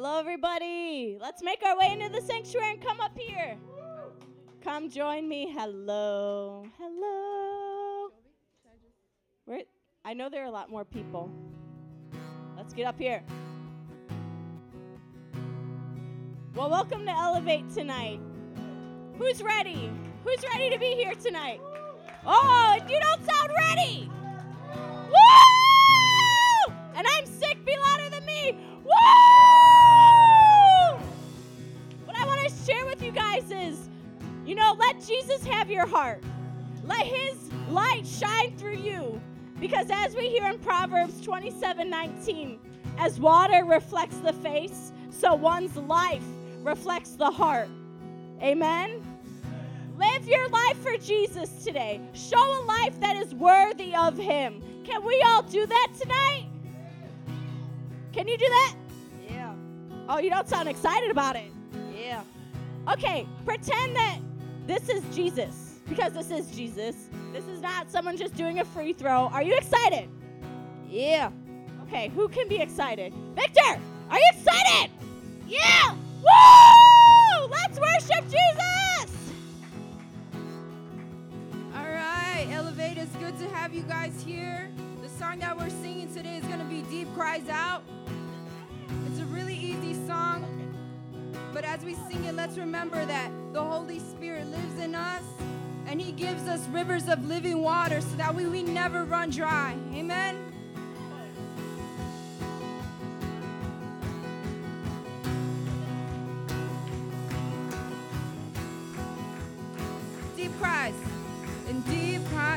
Hello, everybody. Let's make our way into the sanctuary and come up here. Come join me. Hello. Hello. Where? I know there are a lot more people. Let's get up here. Well, welcome to Elevate tonight. Who's ready? Who's ready to be here tonight? Oh, you don't sound ready. Woo! And I'm sick. You know, let Jesus have your heart. Let his light shine through you. Because as we hear in Proverbs 27 19, as water reflects the face, so one's life reflects the heart. Amen? Live your life for Jesus today. Show a life that is worthy of Him. Can we all do that tonight? Can you do that? Yeah. Oh, you don't sound excited about it. Yeah. Okay, pretend that this is Jesus, because this is Jesus. This is not someone just doing a free throw. Are you excited? Yeah. Okay, who can be excited? Victor, are you excited? Yeah! Woo! Let's worship Jesus! All right, Elevate, it's good to have you guys here. The song that we're singing today is going to be Deep Cries Out. It's a really easy song, but as we sing it, let's remember that the Holy Spirit lives in us and He gives us rivers of living water so that we, we never run dry. Amen. Deep cries and deep cries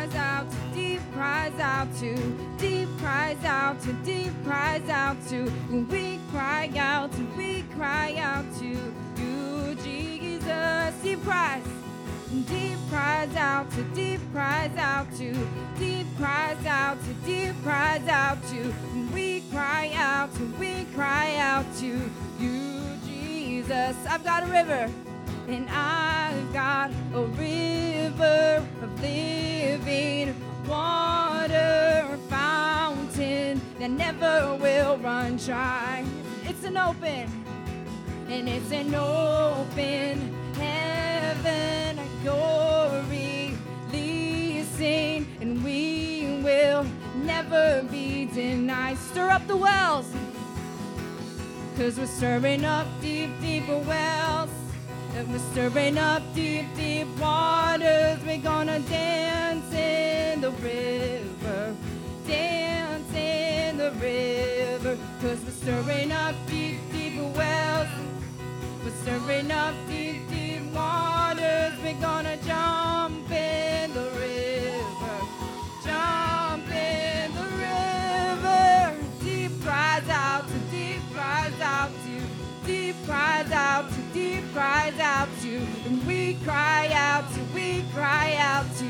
out to deep cries out to deep cries out to we cry out to we cry out to you Jesus. Deep cries. Deep cries out to deep cries out to deep cries out to deep cries out to we cry out to we cry out to you Jesus. I've got a river and I've got a river of living water, fountain that never will run dry. It's an open, and it's an open heaven. You're releasing, and we will never be denied. Stir up the wells. Cause we're stirring up deep, deeper wells. And we're stirring up deep, deep waters. We're gonna dance in the river. Dance in the river. Cause we're stirring up deep, deep wells. We're stirring up deep, deep waters. We're gonna jump in the river. Deep cries out to deep cries out to and we cry out to we cry out to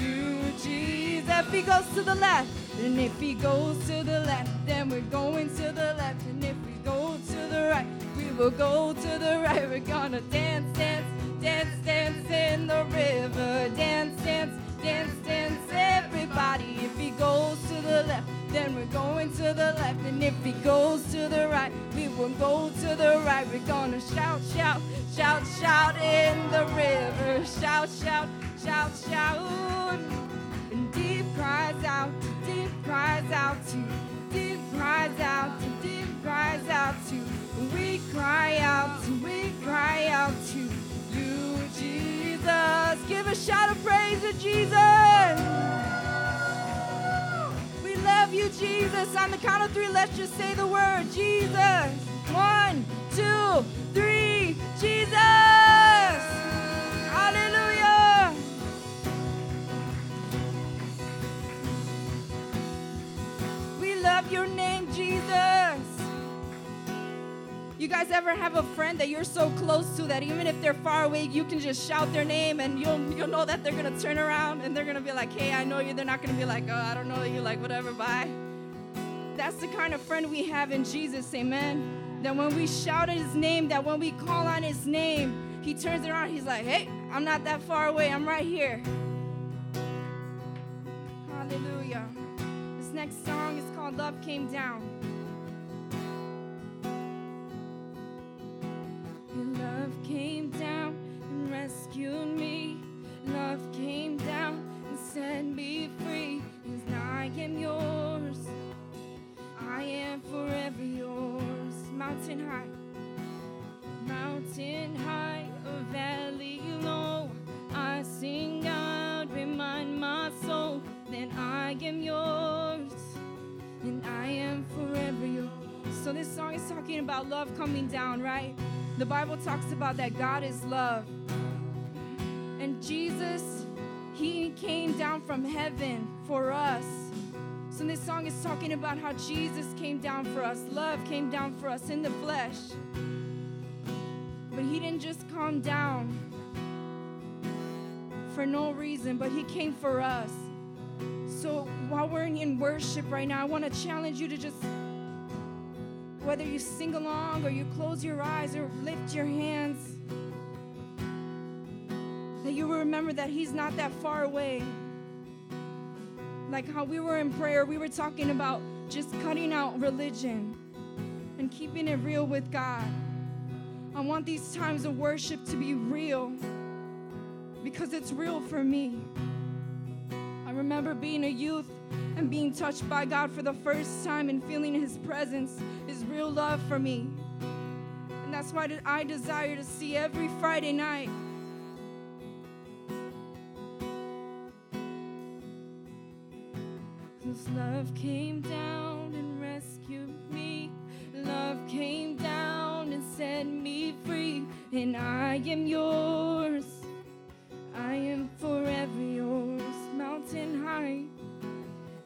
you Jesus if he goes to the left and if he goes to the left then we're going to the left. And if we go to the right we will go to the right. We're gonna dance dance dance dance in the river. Dance dance dance dance everybody. If he goes to the left then we're going to the left. And if he goes to the right we will go to the right. We're gonna shout shout shout shout in the river. Shout shout shout shout. And deep cries out deep cries out to deep cries out to deep cries out to. We cry out we cry out to you Jesus give a shout of praise to Jesus we love you, Jesus. On the count of three, let's just say the word Jesus. One, two, three, Jesus. Hallelujah. We love your name, Jesus. You guys ever have a friend that you're so close to that even if they're far away, you can just shout their name and you'll you'll know that they're gonna turn around and they're gonna be like, "Hey, I know you." They're not gonna be like, "Oh, I don't know you." Like, whatever, bye. That's the kind of friend we have in Jesus, Amen. That when we shout His name, that when we call on His name, He turns around. He's like, "Hey, I'm not that far away. I'm right here." Hallelujah. This next song is called "Love Came Down." and be free, cause I am yours. I am forever yours. Mountain high, mountain high, valley low. I sing out, remind my soul that I am yours and I am forever yours. So, this song is talking about love coming down, right? The Bible talks about that God is love. And Jesus he came down from heaven for us. So this song is talking about how Jesus came down for us. Love came down for us in the flesh. But He didn't just come down for no reason, but He came for us. So while we're in worship right now, I want to challenge you to just, whether you sing along or you close your eyes or lift your hands, that you remember that He's not that far away. Like how we were in prayer, we were talking about just cutting out religion and keeping it real with God. I want these times of worship to be real because it's real for me. I remember being a youth and being touched by God for the first time and feeling His presence, His real love for me. And that's why I desire to see every Friday night Love came down and rescued me. Love came down and set me free. And I am yours. I am forever yours. Mountain high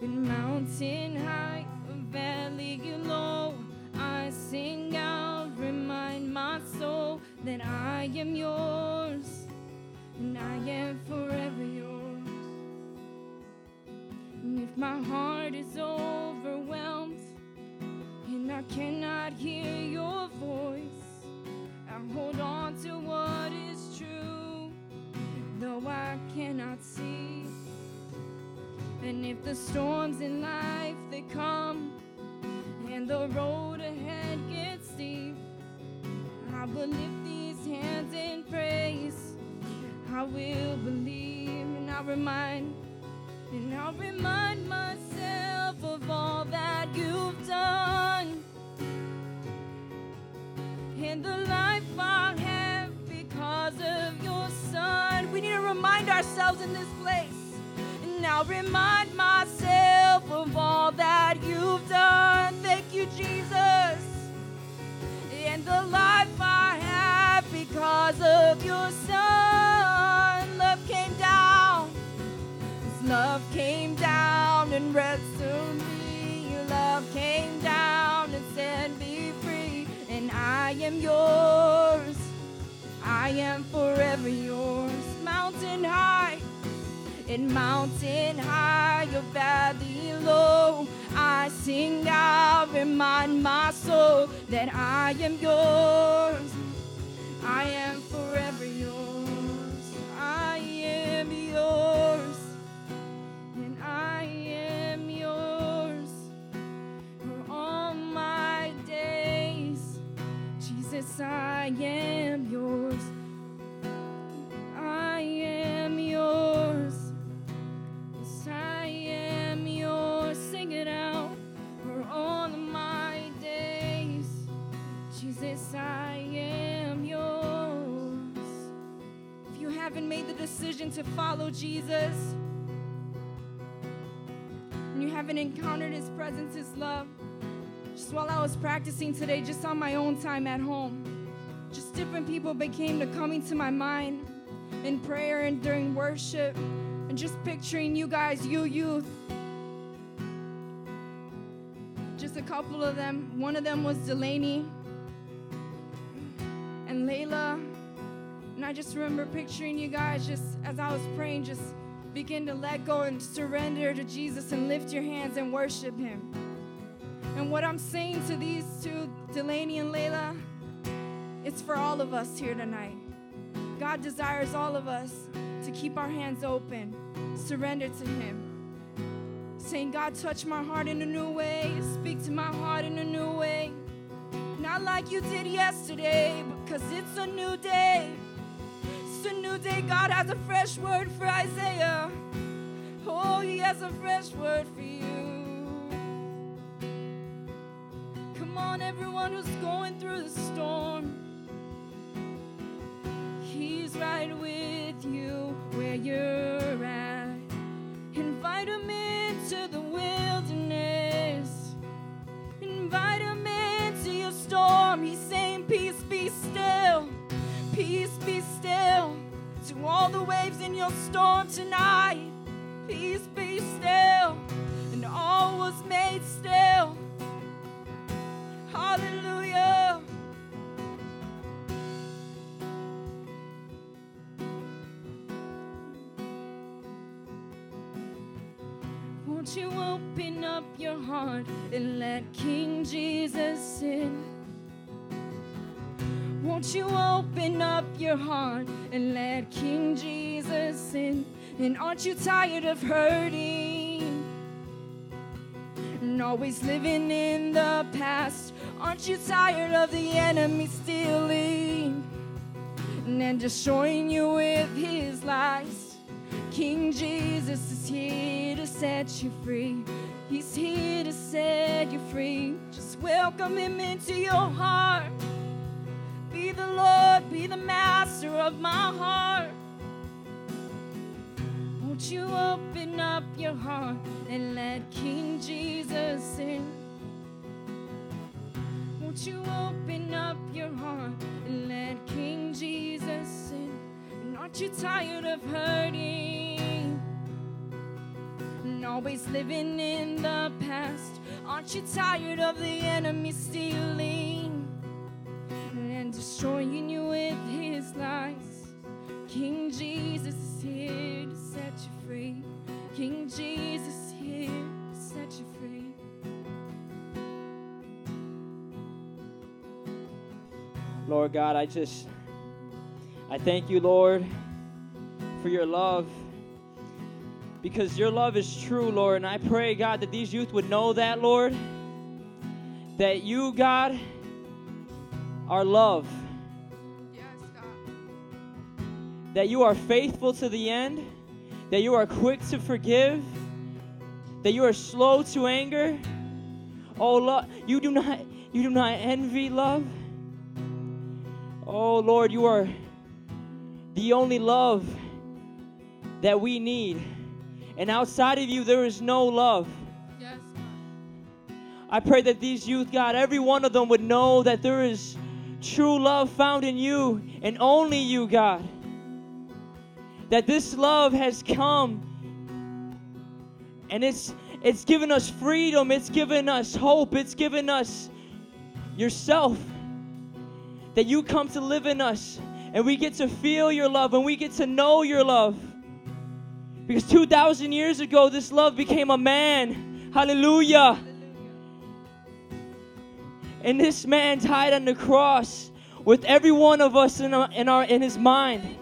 and mountain high, valley low. I sing out, remind my soul that I am yours. And I am forever yours. If my heart is overwhelmed and I cannot hear your voice, I hold on to what is true, though I cannot see. And if the storms in life they come and the road ahead gets steep, I will lift these hands in praise. I will believe and I remind and I'll remind myself of all that you've done and the life I have because of your son. We need to remind ourselves in this place. And I'll remind myself of all that you've done. Thank you, Jesus. And the life I have because of your son. Love came down and rescued me. Your love came down and set me free. And I am yours. I am forever yours. Mountain high and mountain high, your valley low. I sing out, remind my soul that I am yours. I am forever yours. I am yours. Jesus, I am yours. I am yours. Yes, I am yours. Sing it out for all of my days. Jesus, I am yours. If you haven't made the decision to follow Jesus, and you haven't encountered his presence, his love, just while I was practicing today, just on my own time at home, just different people became to coming to my mind in prayer and during worship, and just picturing you guys, you youth. Just a couple of them. One of them was Delaney and Layla. And I just remember picturing you guys just as I was praying, just begin to let go and surrender to Jesus and lift your hands and worship Him. And what I'm saying to these two, Delaney and Layla, it's for all of us here tonight. God desires all of us to keep our hands open, surrender to Him. Saying, God, touch my heart in a new way, speak to my heart in a new way. Not like you did yesterday, because it's a new day. It's a new day. God has a fresh word for Isaiah. Oh, He has a fresh word for you. on everyone who's going through the storm. He's right with you where you're at. Invite him into the wilderness. Invite him into your storm. He's saying, Peace be still. Peace be still to all the waves in your storm tonight. Peace be still. And all was made still. Hallelujah. Won't you open up your heart and let King Jesus in? Won't you open up your heart and let King Jesus in? And aren't you tired of hurting? And always living in the past. Aren't you tired of the enemy stealing and destroying you with his lies? King Jesus is here to set you free. He's here to set you free. Just welcome him into your heart. Be the Lord, be the master of my heart. Won't you open up your heart and let King Jesus in? You open up your heart and let King Jesus in? And aren't you tired of hurting? And always living in the past. Aren't you tired of the enemy stealing and destroying you with his lies? King Jesus is here to set you free. King Jesus is here to set you free. Lord God, I just, I thank you, Lord, for your love. Because your love is true, Lord. And I pray, God, that these youth would know that, Lord. That you, God, are love. Yes, God. That you are faithful to the end. That you are quick to forgive. That you are slow to anger. Oh, love, you do not, you do not envy love. Oh, Lord, you are the only love that we need. And outside of you, there is no love. Yes, I pray that these youth, God, every one of them would know that there is true love found in you and only you, God. That this love has come and it's it's given us freedom, it's given us hope, it's given us yourself. That you come to live in us and we get to feel your love and we get to know your love. Because 2,000 years ago, this love became a man. Hallelujah. And this man died on the cross with every one of us in, our, in, our, in his mind.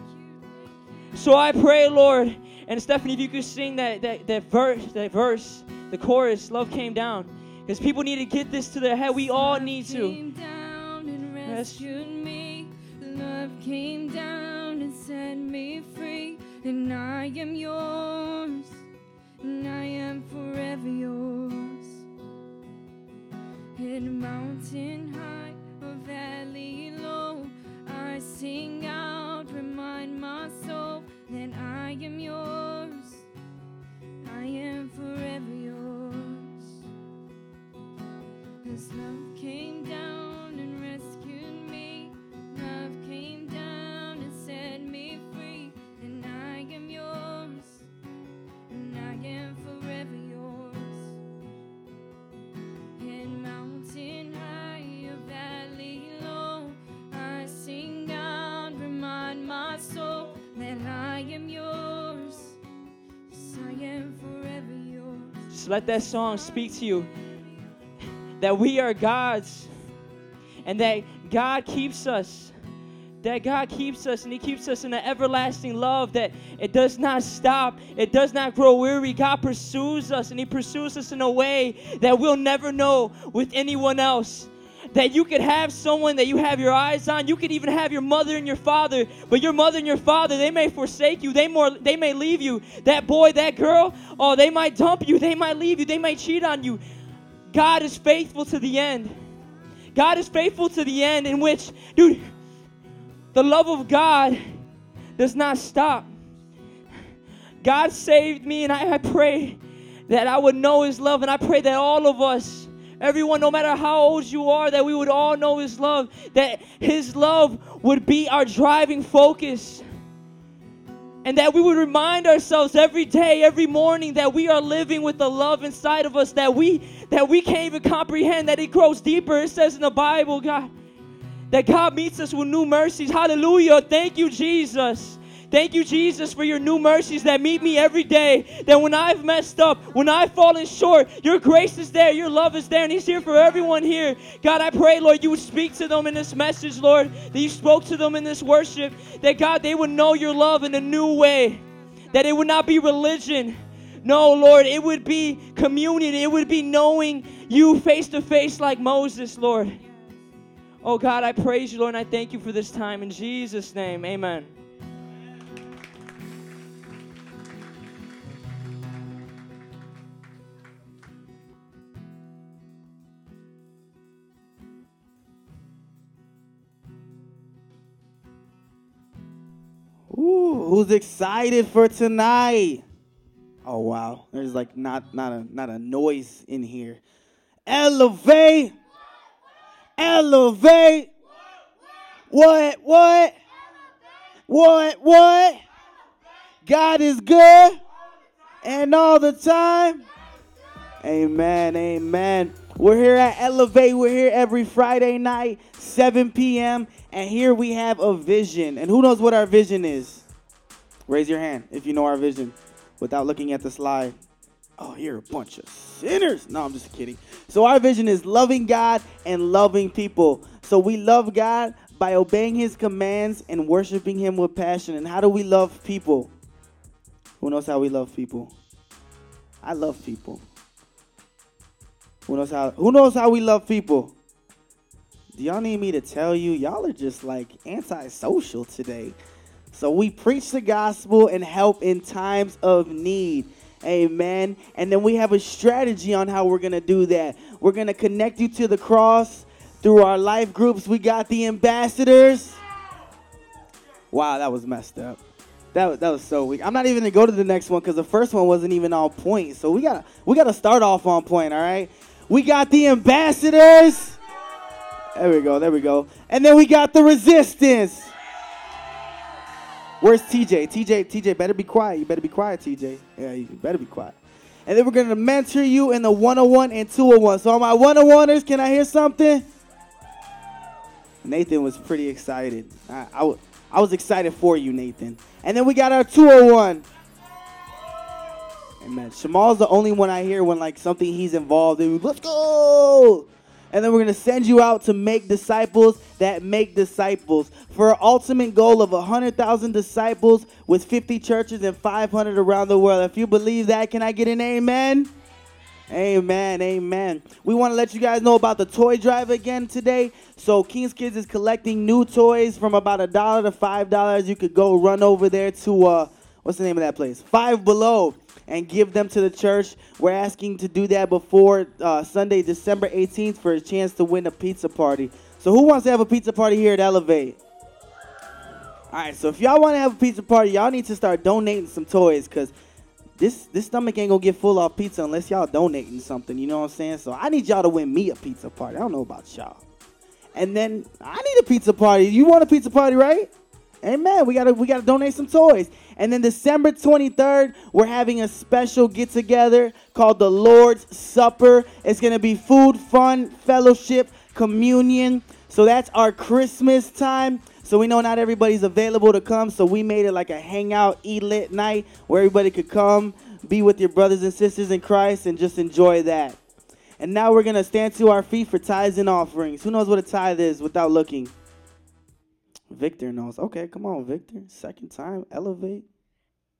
So I pray, Lord, and Stephanie, if you could sing that, that, that verse, that verse, the chorus, love came down. Because people need to get this to their head. We all need to. Rescued me. Love came down and set me free. And I am yours. And I am forever yours. In mountain high or valley low, I sing out, remind my soul that I am yours. I am forever yours. His love came down. Love came down and set me free. And I am yours. And I am forever yours. In mountain high valley low, I sing out, remind my soul that I am yours. Yes, I am forever yours. Just let that song speak to you. That we are God's. And that God keeps us. That God keeps us and He keeps us in an everlasting love that it does not stop, it does not grow weary. God pursues us and He pursues us in a way that we'll never know with anyone else. That you could have someone that you have your eyes on. You could even have your mother and your father, but your mother and your father, they may forsake you. They more they may leave you. That boy, that girl, oh, they might dump you. They might leave you. They might cheat on you. God is faithful to the end. God is faithful to the end in which, dude, the love of God does not stop. God saved me, and I, I pray that I would know His love, and I pray that all of us, everyone, no matter how old you are, that we would all know His love, that His love would be our driving focus. and that we would remind ourselves every day, every morning that we are living with the love inside of us that we that we can't even comprehend that it grows deeper. It says in the Bible, God, that God meets us with new mercies. Hallelujah. Thank you, Jesus. Thank you, Jesus, for your new mercies that meet me every day. That when I've messed up, when I've fallen short, your grace is there, your love is there, and He's here for everyone here. God, I pray, Lord, you would speak to them in this message, Lord, that you spoke to them in this worship, that God, they would know your love in a new way, that it would not be religion. No, Lord, it would be communion, it would be knowing you face to face like Moses, Lord. Oh, God, I praise you, Lord, and I thank you for this time. In Jesus' name, amen. Ooh, who's excited for tonight? Oh wow, there's like not not a not a noise in here. Elevate, elevate. What what what what? God is good, and all the time. Amen, amen. We're here at Elevate. We're here every Friday night, 7 p.m. And here we have a vision. And who knows what our vision is? Raise your hand if you know our vision without looking at the slide. Oh, you're a bunch of sinners. No, I'm just kidding. So, our vision is loving God and loving people. So, we love God by obeying His commands and worshiping Him with passion. And how do we love people? Who knows how we love people? I love people. Who knows how who knows how we love people? Do y'all need me to tell you? Y'all are just like antisocial today. So we preach the gospel and help in times of need. Amen. And then we have a strategy on how we're going to do that. We're going to connect you to the cross through our life groups. We got the ambassadors. Wow, that was messed up. That was, that was so weak. I'm not even gonna go to the next one because the first one wasn't even on point. So we gotta we gotta start off on point. All right. We got the ambassadors. There we go. There we go. And then we got the resistance. Where's TJ? TJ, TJ, better be quiet. You better be quiet, TJ. Yeah, you better be quiet. And then we're gonna mentor you in the 101 and 201. So, on my 101ers, can I hear something? Nathan was pretty excited. I, I was excited for you, Nathan. And then we got our 201. Amen. Shamal's the only one I hear when like something he's involved in. Let's go! And then we're gonna send you out to make disciples that make disciples for an ultimate goal of 100,000 disciples with 50 churches and 500 around the world. If you believe that, can I get an amen? Amen, amen. We want to let you guys know about the toy drive again today. So King's Kids is collecting new toys from about a dollar to five dollars. You could go run over there to uh, what's the name of that place? Five Below, and give them to the church. We're asking to do that before uh, Sunday, December 18th, for a chance to win a pizza party. So who wants to have a pizza party here at Elevate? All right, so if y'all want to have a pizza party, y'all need to start donating some toys because this this stomach ain't gonna get full off pizza unless y'all donating something. You know what I'm saying? So I need y'all to win me a pizza party. I don't know about y'all. And then I need a pizza party. You want a pizza party, right? Amen. We gotta we gotta donate some toys. And then December 23rd, we're having a special get together called the Lord's Supper. It's gonna be food, fun, fellowship, communion. So that's our Christmas time. So we know not everybody's available to come, so we made it like a hangout, eat lit night where everybody could come, be with your brothers and sisters in Christ, and just enjoy that. And now we're gonna stand to our feet for tithes and offerings. Who knows what a tithe is without looking? Victor knows. Okay, come on, Victor. Second time, elevate.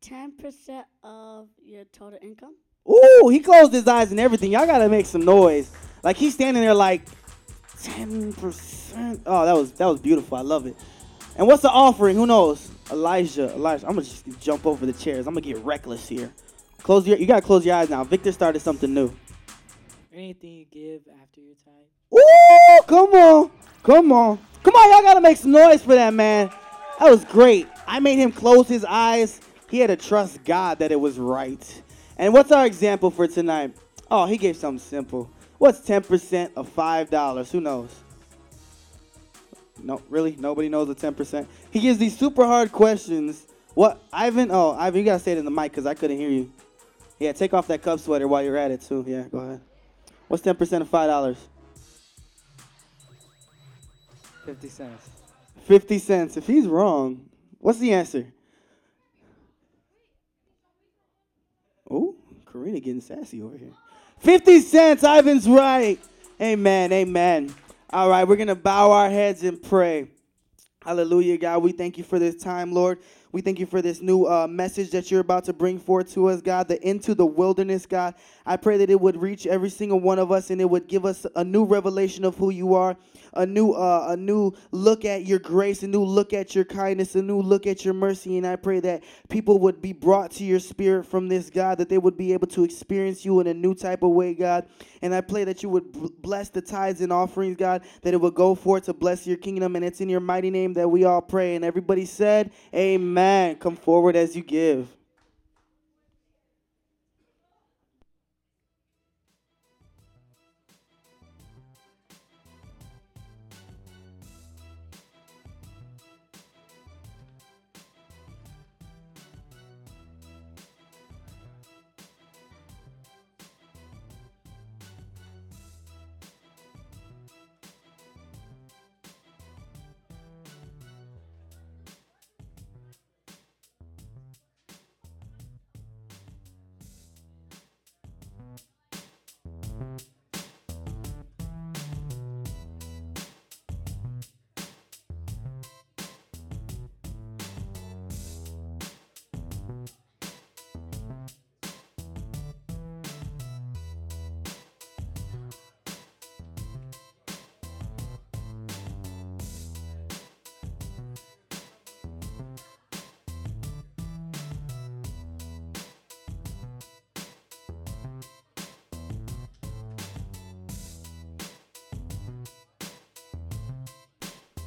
10% of your total income? Ooh, he closed his eyes and everything. Y'all gotta make some noise. Like he's standing there like 10%. Oh, that was that was beautiful. I love it. And what's the offering? Who knows? Elijah, Elijah. I'm gonna just jump over the chairs. I'm gonna get reckless here. Close your you gotta close your eyes now. Victor started something new. Anything you give after your time. Ooh, come on. Come on. Come on, y'all gotta make some noise for that man. That was great. I made him close his eyes. He had to trust God that it was right. And what's our example for tonight? Oh, he gave something simple. What's 10% of $5? Who knows? No, really? Nobody knows the 10%? He gives these super hard questions What, Ivan? Oh, Ivan, you gotta say it in the mic because I couldn't hear you. Yeah, take off that cub sweater while you're at it too. Yeah, go ahead. What's ten percent of five dollars? 50 cents. Fifty cents. If he's wrong, what's the answer? Oh, Karina getting sassy over here. Fifty cents. Ivan's right. Amen. Amen. All right, we're gonna bow our heads and pray. Hallelujah, God. We thank you for this time, Lord. We thank you for this new uh, message that you're about to bring forth to us, God, the into the wilderness, God. I pray that it would reach every single one of us and it would give us a new revelation of who you are, a new uh, a new look at your grace, a new look at your kindness, a new look at your mercy. And I pray that people would be brought to your spirit from this, God, that they would be able to experience you in a new type of way, God. And I pray that you would bless the tithes and offerings, God, that it would go forth to bless your kingdom. And it's in your mighty name that we all pray. And everybody said, Amen. Come forward as you give.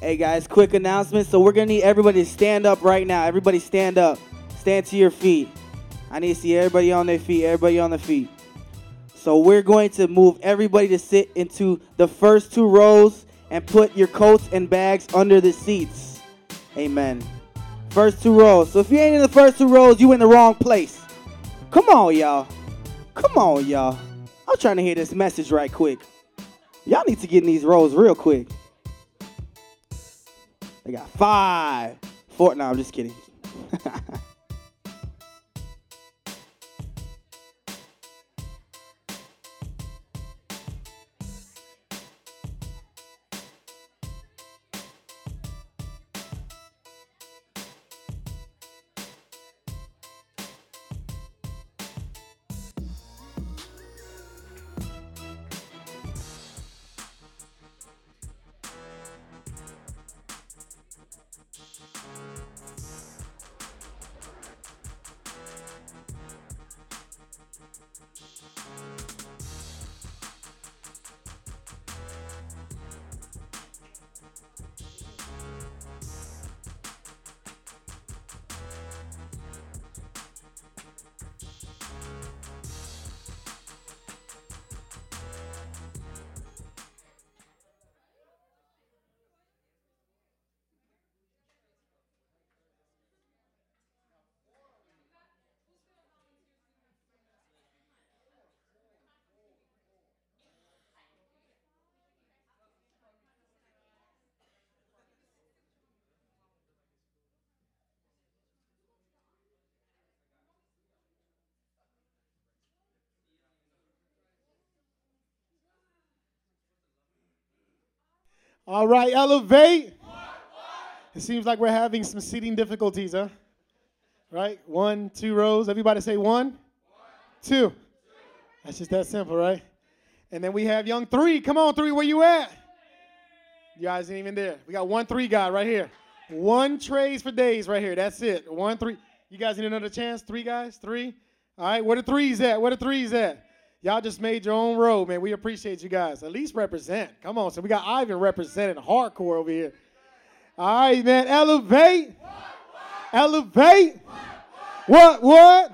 Hey guys, quick announcement. So we're gonna need everybody to stand up right now. Everybody stand up. Stand to your feet. I need to see everybody on their feet. Everybody on their feet. So we're going to move everybody to sit into the first two rows and put your coats and bags under the seats. Amen. First two rows. So if you ain't in the first two rows, you in the wrong place. Come on, y'all. Come on, y'all. I'm trying to hear this message right quick. Y'all need to get in these rows real quick. They got five, four. No, I'm just kidding. All right, elevate. It seems like we're having some seating difficulties, huh? Right? One, two rows. Everybody say one, two. That's just that simple, right? And then we have young three. Come on, three, where you at? You guys ain't even there. We got one three guy right here. One trays for days right here. That's it. One three. You guys need another chance? Three guys? Three? All right, where the threes at? Where the threes at? Y'all just made your own road, man. We appreciate you guys. At least represent. Come on. So we got Ivan representing hardcore over here. All right, man. Elevate. Elevate. What, what?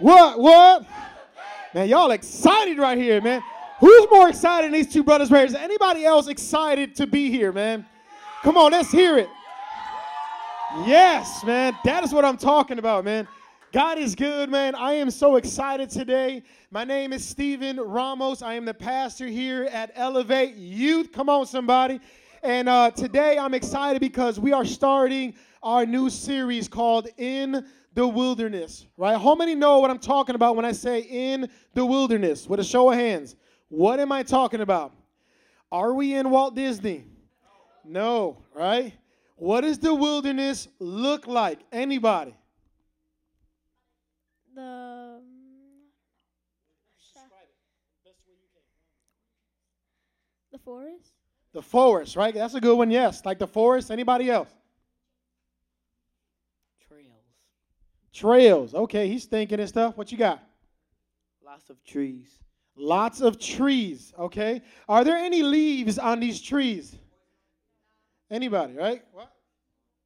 What, what? Man, y'all excited right here, man. Who's more excited than these two brothers right here? Is anybody else excited to be here, man? Come on, let's hear it. Yes, man. That is what I'm talking about, man. God is good, man. I am so excited today. My name is Stephen Ramos. I am the pastor here at Elevate Youth. Come on, somebody. And uh, today I'm excited because we are starting our new series called In the Wilderness, right? How many know what I'm talking about when I say in the wilderness? With a show of hands. What am I talking about? Are we in Walt Disney? No, right? What does the wilderness look like? Anybody? Forest. The forest, right? That's a good one, yes. Like the forest. Anybody else? Trails. Trails. Okay, he's thinking and stuff. What you got? Lots of trees. Lots of trees, okay? Are there any leaves on these trees? Anybody, right? What?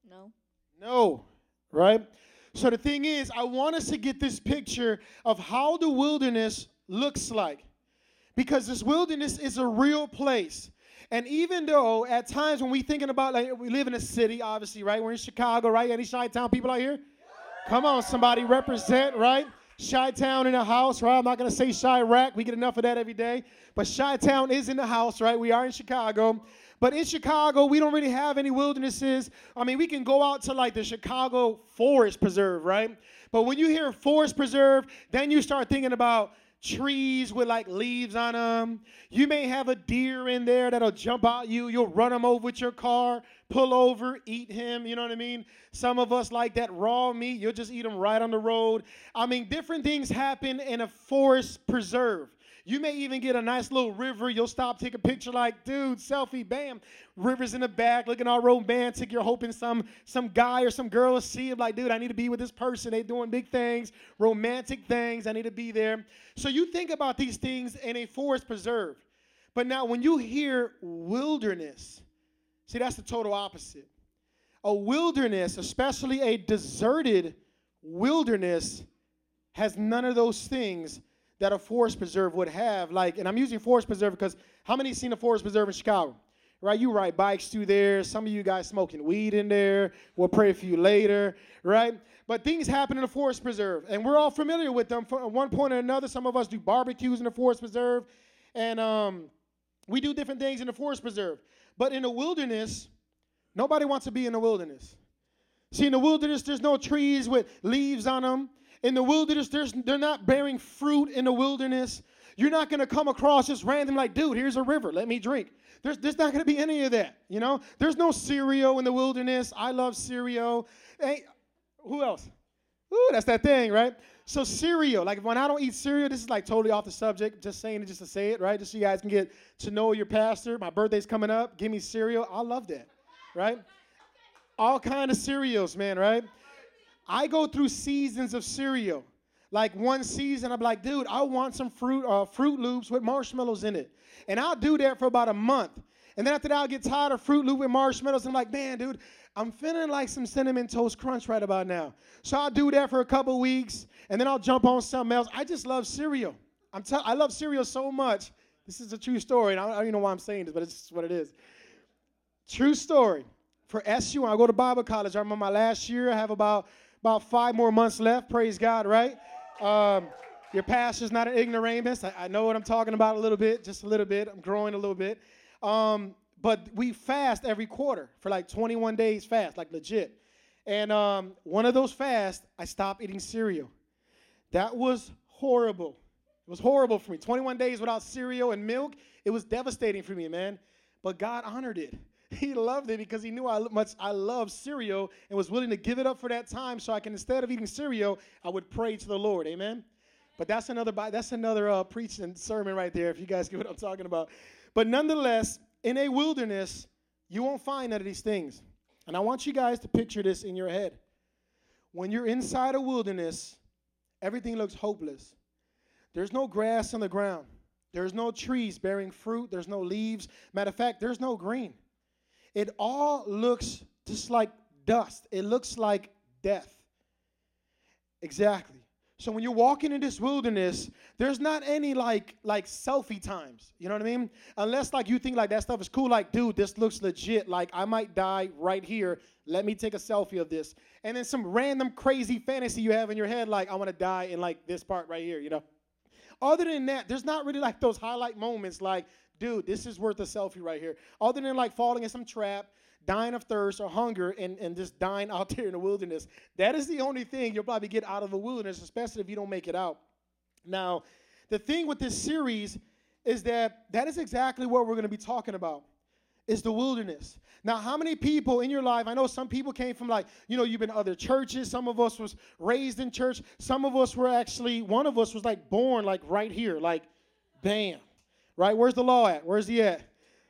No. No, right? So the thing is, I want us to get this picture of how the wilderness looks like. Because this wilderness is a real place. And even though at times when we thinking about like we live in a city, obviously, right? We're in Chicago, right? Any Chi-Town people out here? Come on, somebody represent, right? Chi-Town in the house, right? I'm not gonna say Chiraq. We get enough of that every day. But Chi-Town is in the house, right? We are in Chicago. But in Chicago, we don't really have any wildernesses. I mean, we can go out to like the Chicago Forest Preserve, right? But when you hear Forest Preserve, then you start thinking about trees with like leaves on them. You may have a deer in there that'll jump out you. You'll run him over with your car, pull over, eat him. You know what I mean? Some of us like that raw meat. You'll just eat them right on the road. I mean, different things happen in a forest preserve. You may even get a nice little river. You'll stop, take a picture, like, dude, selfie, bam. Rivers in the back, looking all romantic. You're hoping some some guy or some girl will see it, like, dude, I need to be with this person. They're doing big things, romantic things. I need to be there. So you think about these things in a forest preserve. But now when you hear wilderness, see, that's the total opposite. A wilderness, especially a deserted wilderness, has none of those things that a forest preserve would have. Like, and I'm using forest preserve because how many seen a forest preserve in Chicago? Right, you ride bikes through there. Some of you guys smoking weed in there. We'll pray for you later, right? But things happen in the forest preserve, and we're all familiar with them. From one point or another, some of us do barbecues in the forest preserve, and um, we do different things in the forest preserve. But in the wilderness, nobody wants to be in the wilderness. See, in the wilderness, there's no trees with leaves on them. In the wilderness, they're not bearing fruit in the wilderness. You're not going to come across just random, like, dude, here's a river, let me drink. There's, there's not going to be any of that, you know? There's no cereal in the wilderness. I love cereal. Hey, who else? Ooh, that's that thing, right? So cereal, like when I don't eat cereal, this is like totally off the subject. Just saying it just to say it, right? Just so you guys can get to know your pastor. My birthday's coming up. Give me cereal. I love that, right? All kind of cereals, man, right? I go through seasons of cereal. Like one season, I'm like, dude, I want some fruit, uh, Froot Loops with marshmallows in it, and I'll do that for about a month. And then after that, I'll get tired of Froot Loop with marshmallows. I'm like, man, dude, I'm feeling like some cinnamon toast crunch right about now. So I'll do that for a couple weeks, and then I'll jump on something else. I just love cereal. I'm tell- I love cereal so much. This is a true story, and I don't even know why I'm saying this, but it's just what it is. True story. For SU, I go to Bible college. I remember my last year. I have about about five more months left. Praise God, right? Um, your pastor's not an ignoramus. I, I, know what I'm talking about a little bit, just a little bit. I'm growing a little bit. Um, but we fast every quarter for like 21 days fast, like legit. And um, one of those fasts, I stopped eating cereal. That was horrible. It was horrible for me. 21 days without cereal and milk. It was devastating for me, man. But God honored it. He loved it because he knew how much I love cereal and was willing to give it up for that time so I can, instead of eating cereal, I would pray to the Lord. Amen. But that's another that's another uh, preaching sermon right there. If you guys get what I'm talking about. But nonetheless, in a wilderness, you won't find none of these things. And I want you guys to picture this in your head. When you're inside a wilderness, everything looks hopeless. There's no grass on the ground. There's no trees bearing fruit. There's no leaves. Matter of fact, there's no green. It all looks just like dust. It looks like death. Exactly. So when you're walking in this wilderness, there's not any like like selfie times. You know what I mean? Unless like you think like that stuff is cool. Like, dude, this looks legit. Like I might die right here. Let me take a selfie of this. And then some random crazy fantasy you have in your head, like I want to die in like this part right here. You know. Other than that, there's not really like those highlight moments. Like, dude, this is worth a selfie right here. Other than like falling in some trap dying of thirst or hunger and, and just dying out there in the wilderness. That is the only thing you'll probably get out of the wilderness, especially if you don't make it out. Now, the thing with this series is that that is exactly what we're going to be talking about is the wilderness. Now, how many people in your life, I know some people came from like, you know, you've been other churches. Some of us was raised in church. Some of us were actually, one of us was like born like right here, like bam. Right? Where's the law at? Where's he at?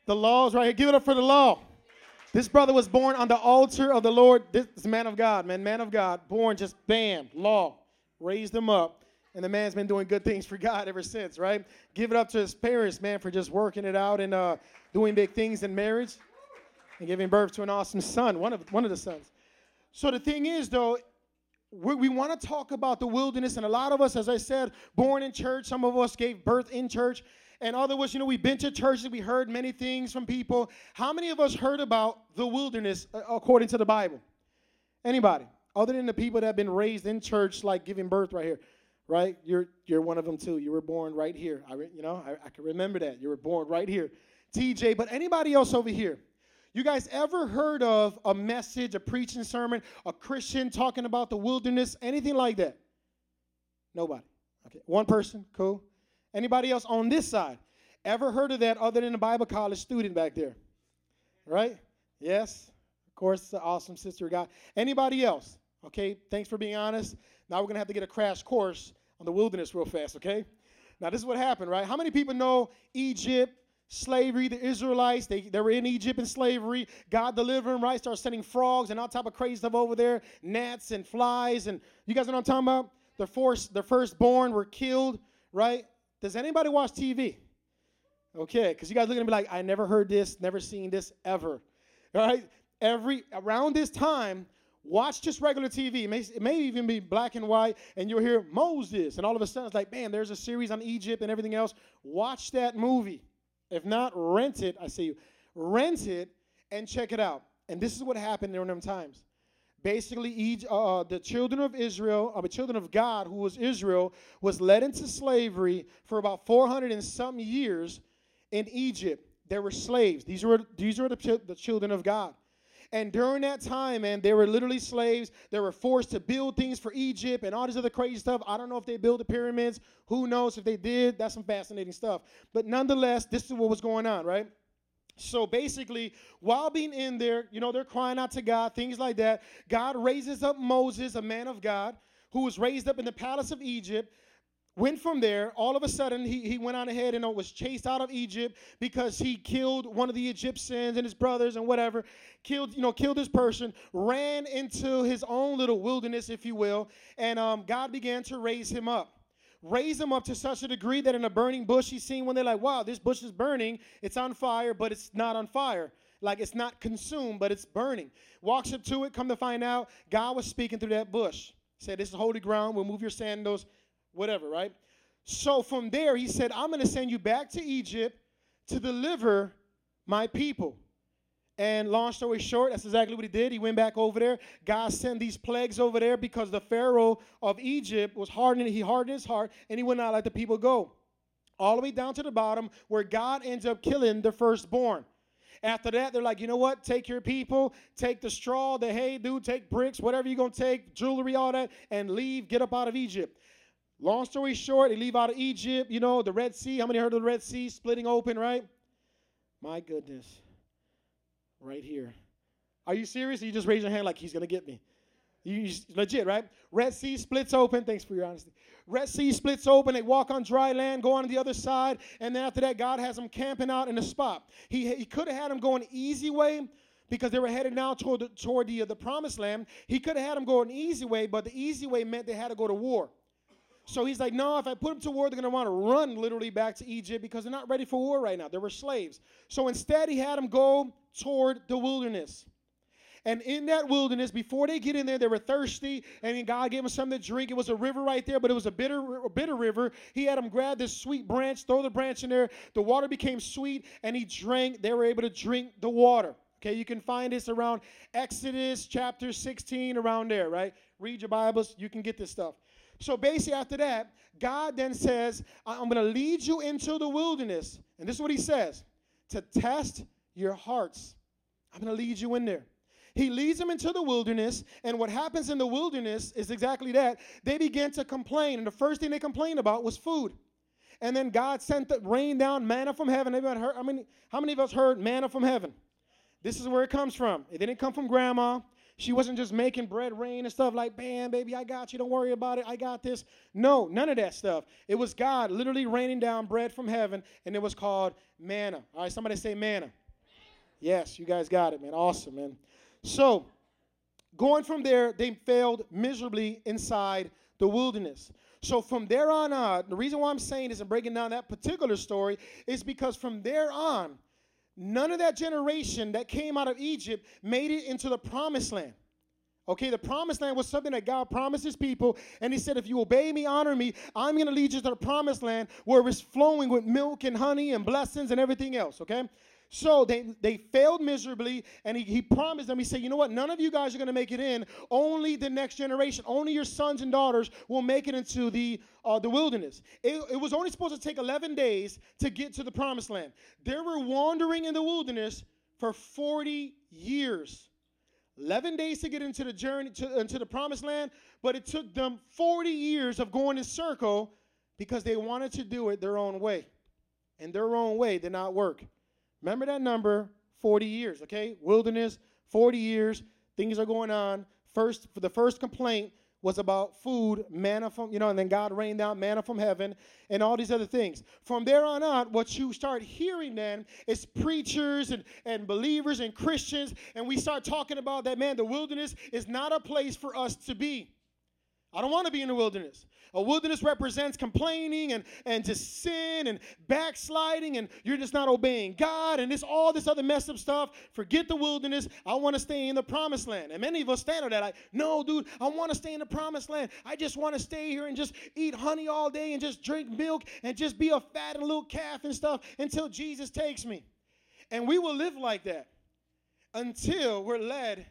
The law's right here. Give it up for the law. This brother was born on the altar of the Lord. This man of God, man, man of God, born just bam, law, raised him up. And the man's been doing good things for God ever since, right? Give it up to his parents, man, for just working it out and uh, doing big things in marriage and giving birth to an awesome son, one of, one of the sons. So the thing is, though, we, we want to talk about the wilderness, and a lot of us, as I said, born in church, some of us gave birth in church, and other was, you know, we've been to churches, we heard many things from people. How many of us heard about the wilderness uh, according to the Bible? Anybody? Other than the people that have been raised in church, like giving birth right here, right? You're you're one of them too. You were born right here. I re, you know I, I can remember that. You were born right here, TJ. But anybody else over here? You guys ever heard of a message, a preaching sermon, a Christian talking about the wilderness, anything like that? Nobody. Okay, one person, cool. Anybody else on this side? Ever heard of that other than a Bible college student back there? Right? Yes. Of course, the awesome sister God. Anybody else? Okay, thanks for being honest. Now we're going to have to get a crash course on the wilderness real fast, okay? Now, this is what happened, right? How many people know Egypt, slavery, the Israelites, they, they were in Egypt in slavery. God delivered them, right? Started sending frogs and all type of crazy stuff over there, gnats and flies. And you guys know what I'm talking about? The, first, the firstborn were killed, right? Does anybody watch TV? Okay, because you guys looking at me like, I never heard this, never seen this ever. All right? Every around this time, watch just regular TV. It may, it may even be black and white, and you'll hear Moses, and all of a sudden it's like, man, there's a series on Egypt and everything else. Watch that movie. If not, rent it. I see you. Rent it and check it out. And this is what happened during them times basically uh, the children of Israel, uh, the children of God, who was Israel, was led into slavery for about 400 and some years in Egypt. They were slaves. These were these were the, the children of God. And during that time, man, they were literally slaves. They were forced to build things for Egypt and all this other crazy stuff. I don't know if they built the pyramids. Who knows if they did? That's some fascinating stuff. But nonetheless, this is what was going on, right? So basically, while being in there, you know, they're crying out to God, things like that. God raises up Moses, a man of God, who was raised up in the palace of Egypt. Went from there, all of a sudden, he, he went on ahead and uh, was chased out of Egypt because he killed one of the Egyptians and his brothers and whatever. Killed, you know, killed this person, ran into his own little wilderness, if you will, and um, God began to raise him up raise him up to such a degree that in a burning bush he's seen when they're like, wow, this bush is burning. It's on fire, but it's not on fire. Like it's not consumed, but it's burning. Walks up to it, come to find out, God was speaking through that bush. Said, This is holy ground, we'll move your sandals, whatever, right? So from there, he said, I'm going to send you back to Egypt to deliver my people. And long story short, that's exactly what he did. He went back over there. God sent these plagues over there because the Pharaoh of Egypt was hardening. He hardened his heart and he would not let the people go. All the way down to the bottom, where God ends up killing the firstborn. After that, they're like, you know what? Take your people, take the straw, the hay, dude, take bricks, whatever you're going to take, jewelry, all that, and leave, get up out of Egypt. Long story short, they leave out of Egypt, you know, the Red Sea. How many heard of the Red Sea splitting open, right? My goodness right here. Are you serious? You just raise your hand like he's going to get me? You, legit, right? Red Sea splits open. Thanks for your honesty. Red Sea splits open. They walk on dry land, go on to the other side, and then after that, God has them camping out in a spot. He, he could have had them going easy way because they were headed now toward the, toward the, uh, the promised land. He could have had them go an easy way, but the easy way meant they had to go to war. So he's like, no, if I put them to war, they're going to want to run literally back to Egypt because they're not ready for war right now. They were slaves. So instead, he had them go toward the wilderness. And in that wilderness, before they get in there, they were thirsty, and God gave them something to drink. It was a river right there, but it was a bitter, bitter river. He had them grab this sweet branch, throw the branch in there. The water became sweet, and he drank. They were able to drink the water. Okay, you can find this around Exodus chapter 16, around there, right? Read your Bibles, you can get this stuff. So basically, after that, God then says, I'm going to lead you into the wilderness. And this is what he says to test your hearts. I'm going to lead you in there. He leads them into the wilderness, and what happens in the wilderness is exactly that. They begin to complain, and the first thing they complained about was food. And then God sent the rain down manna from heaven. Everybody heard, how, many, how many of us heard manna from heaven? This is where it comes from. It didn't come from grandma. She wasn't just making bread rain and stuff like, bam, baby, I got you. Don't worry about it. I got this. No, none of that stuff. It was God literally raining down bread from heaven, and it was called manna. All right, somebody say manna. Yes, you guys got it, man. Awesome, man. So, going from there, they failed miserably inside the wilderness. So from there on out, the reason why I'm saying this and breaking down that particular story is because from there on, None of that generation that came out of Egypt made it into the promised land. Okay, the promised land was something that God promised his people, and he said, If you obey me, honor me, I'm going to lead you to the promised land where it's flowing with milk and honey and blessings and everything else. Okay, so they, they failed miserably, and he, he promised them, he said, You know what? None of you guys are going to make it in. Only the next generation, only your sons and daughters will make it into the, uh, the wilderness. It, it was only supposed to take 11 days to get to the promised land. They were wandering in the wilderness for 40 years. 11 days to get into the journey to, into the promised land, but it took them 40 years of going in circle because they wanted to do it their own way. And their own way did not work. Remember that number 40 years, okay? Wilderness, 40 years, things are going on. First, for the first complaint was about food, manna from, you know, and then God rained down manna from heaven and all these other things. From there on out, what you start hearing then is preachers and, and believers and Christians, and we start talking about that, man, the wilderness is not a place for us to be. I don't want to be in the wilderness. A wilderness represents complaining and, and just sin and backsliding, and you're just not obeying God and this all this other messed up stuff. Forget the wilderness. I want to stay in the promised land. And many of us stand on that like, no, dude, I want to stay in the promised land. I just want to stay here and just eat honey all day and just drink milk and just be a fat and little calf and stuff until Jesus takes me. And we will live like that until we're led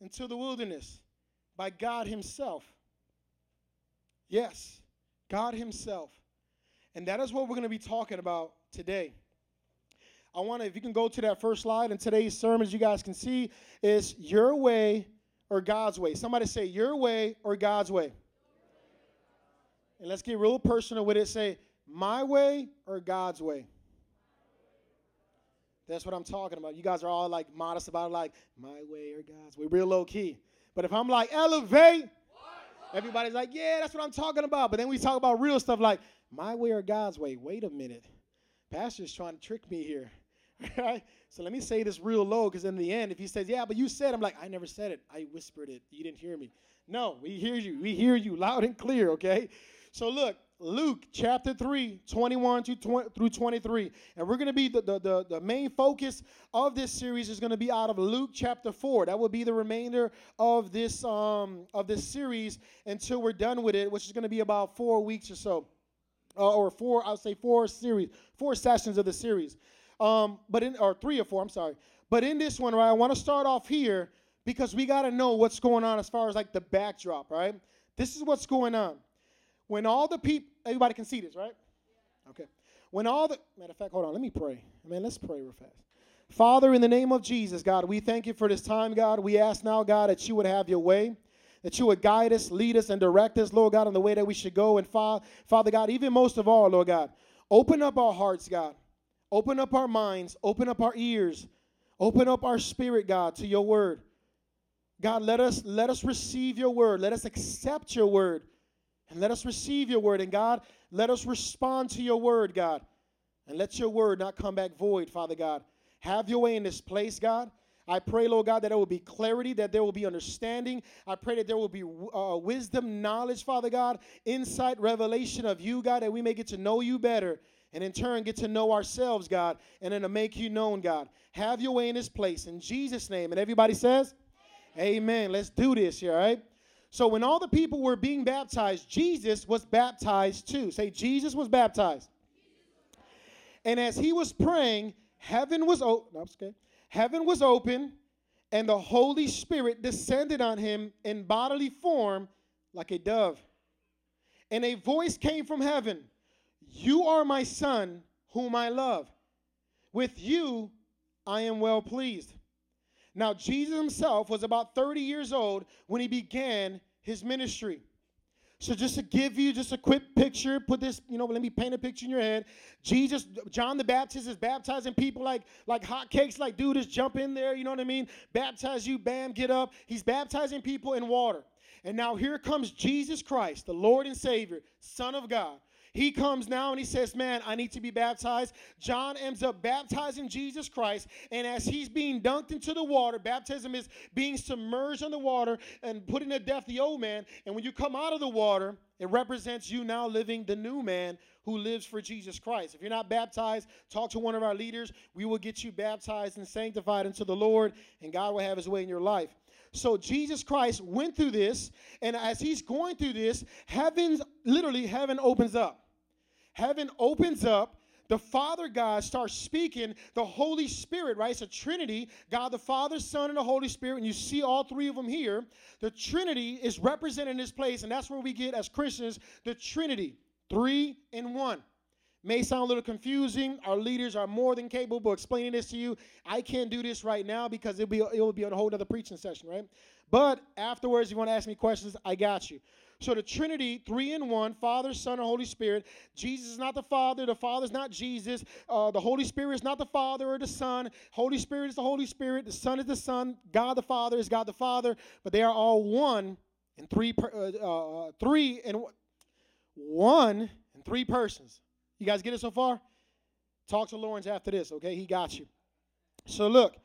into the wilderness by God Himself. Yes, God Himself. And that is what we're going to be talking about today. I want to, if you can go to that first slide, and today's sermon, as you guys can see, is your way or God's way. Somebody say your way or God's way. And let's get real personal with it. Say my way or God's way. That's what I'm talking about. You guys are all like modest about it, like my way or God's way, real low key. But if I'm like elevate, Everybody's like, yeah, that's what I'm talking about. But then we talk about real stuff like my way or God's way. Wait a minute. Pastor's trying to trick me here. right? So let me say this real low because in the end, if he says, yeah, but you said, I'm like, I never said it. I whispered it. You didn't hear me. No, we hear you. We hear you loud and clear, okay? So look, Luke chapter 3, 21 to 20, through 23. And we're going to be, the, the, the, the, main focus of this series is going to be out of Luke chapter 4. That will be the remainder of this, um, of this series until we're done with it, which is going to be about four weeks or so. Uh, or four, I'll say four series, four sessions of the series. Um, but in, or three or four, I'm sorry. But in this one, right, I want to start off here because we got to know what's going on as far as like the backdrop, right? This is what's going on when all the people, everybody can see this, right? Okay. When all the, matter of fact, hold on, let me pray. Man, let's pray real fast. Father, in the name of Jesus, God, we thank you for this time, God. We ask now, God, that you would have your way, that you would guide us, lead us, and direct us, Lord God, in the way that we should go. And fa- Father God, even most of all, Lord God, open up our hearts, God. Open up our minds, open up our ears, open up our spirit, God, to your word. God, let us let us receive your word. Let us accept your word. And let us receive your word. And God, let us respond to your word, God. And let your word not come back void, Father God. Have your way in this place, God. I pray, Lord God, that there will be clarity, that there will be understanding. I pray that there will be uh, wisdom, knowledge, Father God, insight, revelation of you, God, that we may get to know you better and in turn get to know ourselves, God, and then to make you known, God. Have your way in this place. In Jesus' name. And everybody says, Amen. Let's do this here, all right? So when all the people were being baptized, Jesus was baptized too. Say, Jesus was baptized. And as he was praying, heaven was open. No. Heaven was open, and the Holy Spirit descended on him in bodily form like a dove. And a voice came from heaven You are my son, whom I love. With you I am well pleased. Now, Jesus himself was about 30 years old when he began his ministry. So just to give you just a quick picture, put this, you know, let me paint a picture in your head. Jesus, John the Baptist is baptizing people like like hotcakes, like dude, just jump in there, you know what I mean? Baptize you, bam, get up. He's baptizing people in water. And now here comes Jesus Christ, the Lord and Savior, Son of God. He comes now and he says, Man, I need to be baptized. John ends up baptizing Jesus Christ. And as he's being dunked into the water, baptism is being submerged in the water and putting to death the old man. And when you come out of the water, it represents you now living the new man who lives for Jesus Christ. If you're not baptized, talk to one of our leaders. We will get you baptized and sanctified into the Lord, and God will have his way in your life. So Jesus Christ went through this, and as he's going through this, heaven's literally heaven opens up heaven opens up the Father God starts speaking, the Holy Spirit, right? It's a Trinity God the Father, Son, and the Holy Spirit. And you see all three of them here. The Trinity is represented in this place, and that's where we get, as Christians, the Trinity three in one. May sound a little confusing. Our leaders are more than capable of explaining this to you. I can't do this right now because it'll be, it will be a whole other preaching session, right? But afterwards, you want to ask me questions, I got you. So the Trinity, three in one, Father, Son, and Holy Spirit. Jesus is not the Father. The Father is not Jesus. Uh, the Holy Spirit is not the Father or the Son. Holy Spirit is the Holy Spirit. The Son is the Son. God the Father is God the Father. But they are all one in three, uh, uh, three and one and three persons. You guys get it so far? Talk to Lawrence after this, okay? He got you. So look,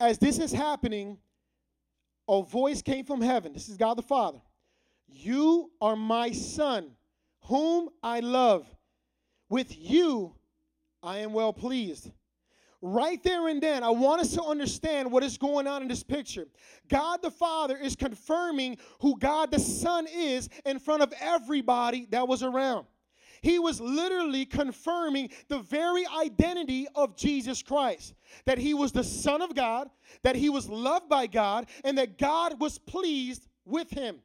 as this is happening, a voice came from heaven. This is God the Father. You are my son, whom I love. With you I am well pleased. Right there and then, I want us to understand what is going on in this picture. God the Father is confirming who God the Son is in front of everybody that was around. He was literally confirming the very identity of Jesus Christ that he was the Son of God, that he was loved by God, and that God was pleased with him.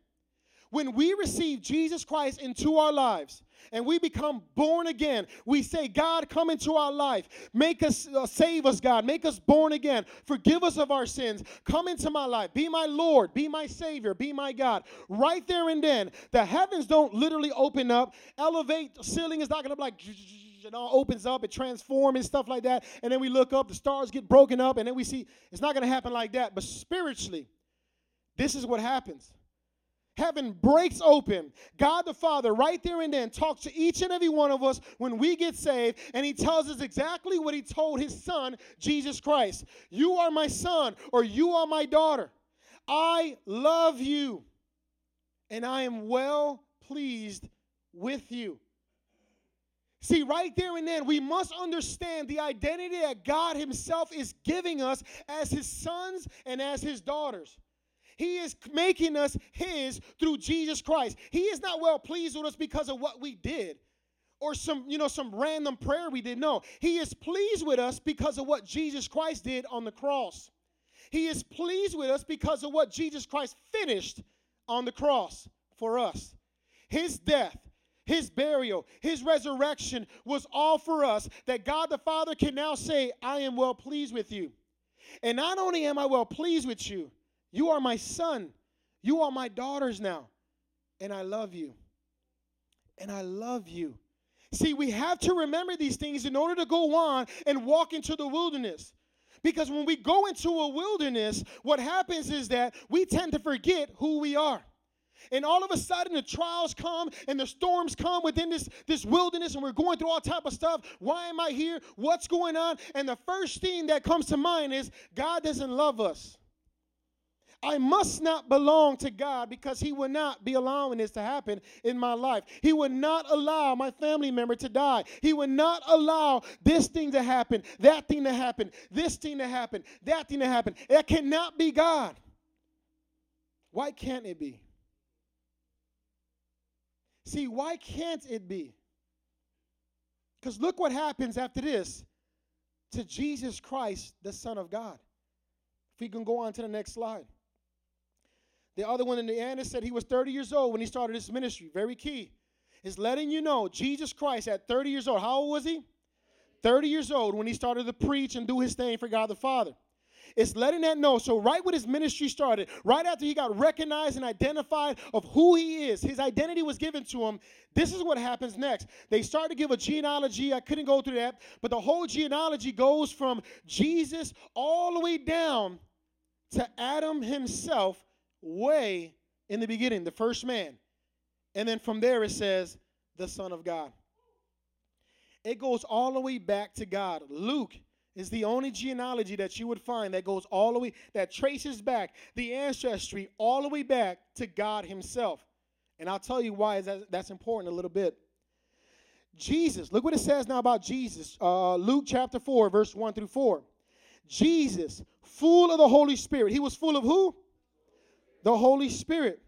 When we receive Jesus Christ into our lives and we become born again, we say, God, come into our life. Make us, uh, save us, God. Make us born again. Forgive us of our sins. Come into my life. Be my Lord. Be my Savior. Be my God. Right there and then, the heavens don't literally open up. Elevate, ceiling is not going to be like, it all opens up, it transforms and stuff like that. And then we look up, the stars get broken up, and then we see it's not going to happen like that. But spiritually, this is what happens heaven breaks open. God the Father, right there and then, talks to each and every one of us when we get saved, and He tells us exactly what He told His Son, Jesus Christ You are my son, or you are my daughter. I love you, and I am well pleased with you. See, right there and then, we must understand the identity that God Himself is giving us as His sons and as His daughters. He is making us His through Jesus Christ. He is not well pleased with us because of what we did or some, you know, some random prayer we did. No, He is pleased with us because of what Jesus Christ did on the cross. He is pleased with us because of what Jesus Christ finished on the cross for us. His death, his burial, his resurrection was all for us that God the Father can now say, I am well pleased with you. And not only am I well pleased with you, you are my son. You are my daughters now. And I love you. And I love you. See, we have to remember these things in order to go on and walk into the wilderness. Because when we go into a wilderness, what happens is that we tend to forget who we are. And all of a sudden the trials come and the storms come within this, this wilderness and we're going through all type of stuff. Why am I here? What's going on? And the first thing that comes to mind is God doesn't love us. I must not belong to God because He will not be allowing this to happen in my life. He would not allow my family member to die. He would not allow this thing to happen, that thing to happen, this thing to happen, that thing to happen. That cannot be God. Why can't it be? See, why can't it be? Because look what happens after this to Jesus Christ, the Son of God. If we can go on to the next slide. The other one in the end said he was 30 years old when he started his ministry. Very key. Is letting you know Jesus Christ at 30 years old. How old was he? 30 years old when he started to preach and do his thing for God the Father. It's letting that know. So, right when his ministry started, right after he got recognized and identified of who he is, his identity was given to him. This is what happens next. They start to give a genealogy. I couldn't go through that, but the whole genealogy goes from Jesus all the way down to Adam himself, way in the beginning, the first man. And then from there it says, the Son of God. It goes all the way back to God. Luke is the only genealogy that you would find that goes all the way, that traces back the ancestry all the way back to God Himself. And I'll tell you why that's important a little bit. Jesus, look what it says now about Jesus. Uh, Luke chapter 4, verse 1 through 4. Jesus, full of the Holy Spirit. He was full of who? The Holy Spirit.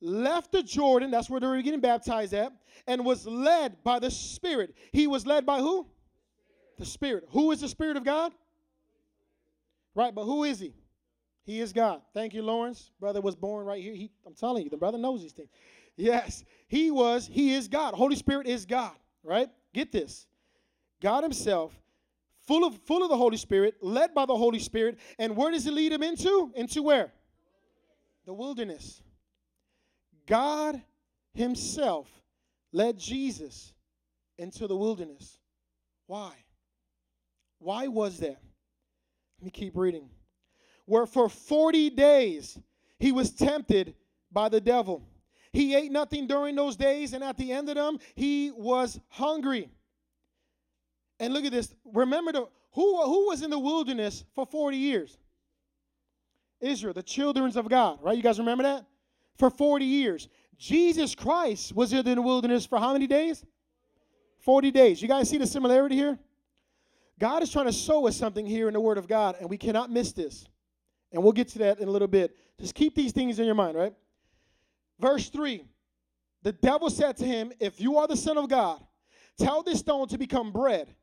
Left the Jordan, that's where they were getting baptized at, and was led by the Spirit. He was led by who? The Spirit. Who is the Spirit of God? Right, but who is He? He is God. Thank you, Lawrence. Brother was born right here. He, I'm telling you, the brother knows these things. Yes, He was, He is God. Holy Spirit is God, right? Get this. God Himself, full of, full of the Holy Spirit, led by the Holy Spirit. And where does He lead Him into? Into where? The wilderness. God Himself led Jesus into the wilderness. Why? Why was that? Let me keep reading. Where for 40 days he was tempted by the devil. He ate nothing during those days, and at the end of them, he was hungry. And look at this. Remember the who, who was in the wilderness for 40 years? Israel, the children of God, right? You guys remember that? For 40 years. Jesus Christ was in the wilderness for how many days? 40 days. You guys see the similarity here? God is trying to show us something here in the Word of God, and we cannot miss this. And we'll get to that in a little bit. Just keep these things in your mind, right? Verse 3 The devil said to him, If you are the Son of God, tell this stone to become bread.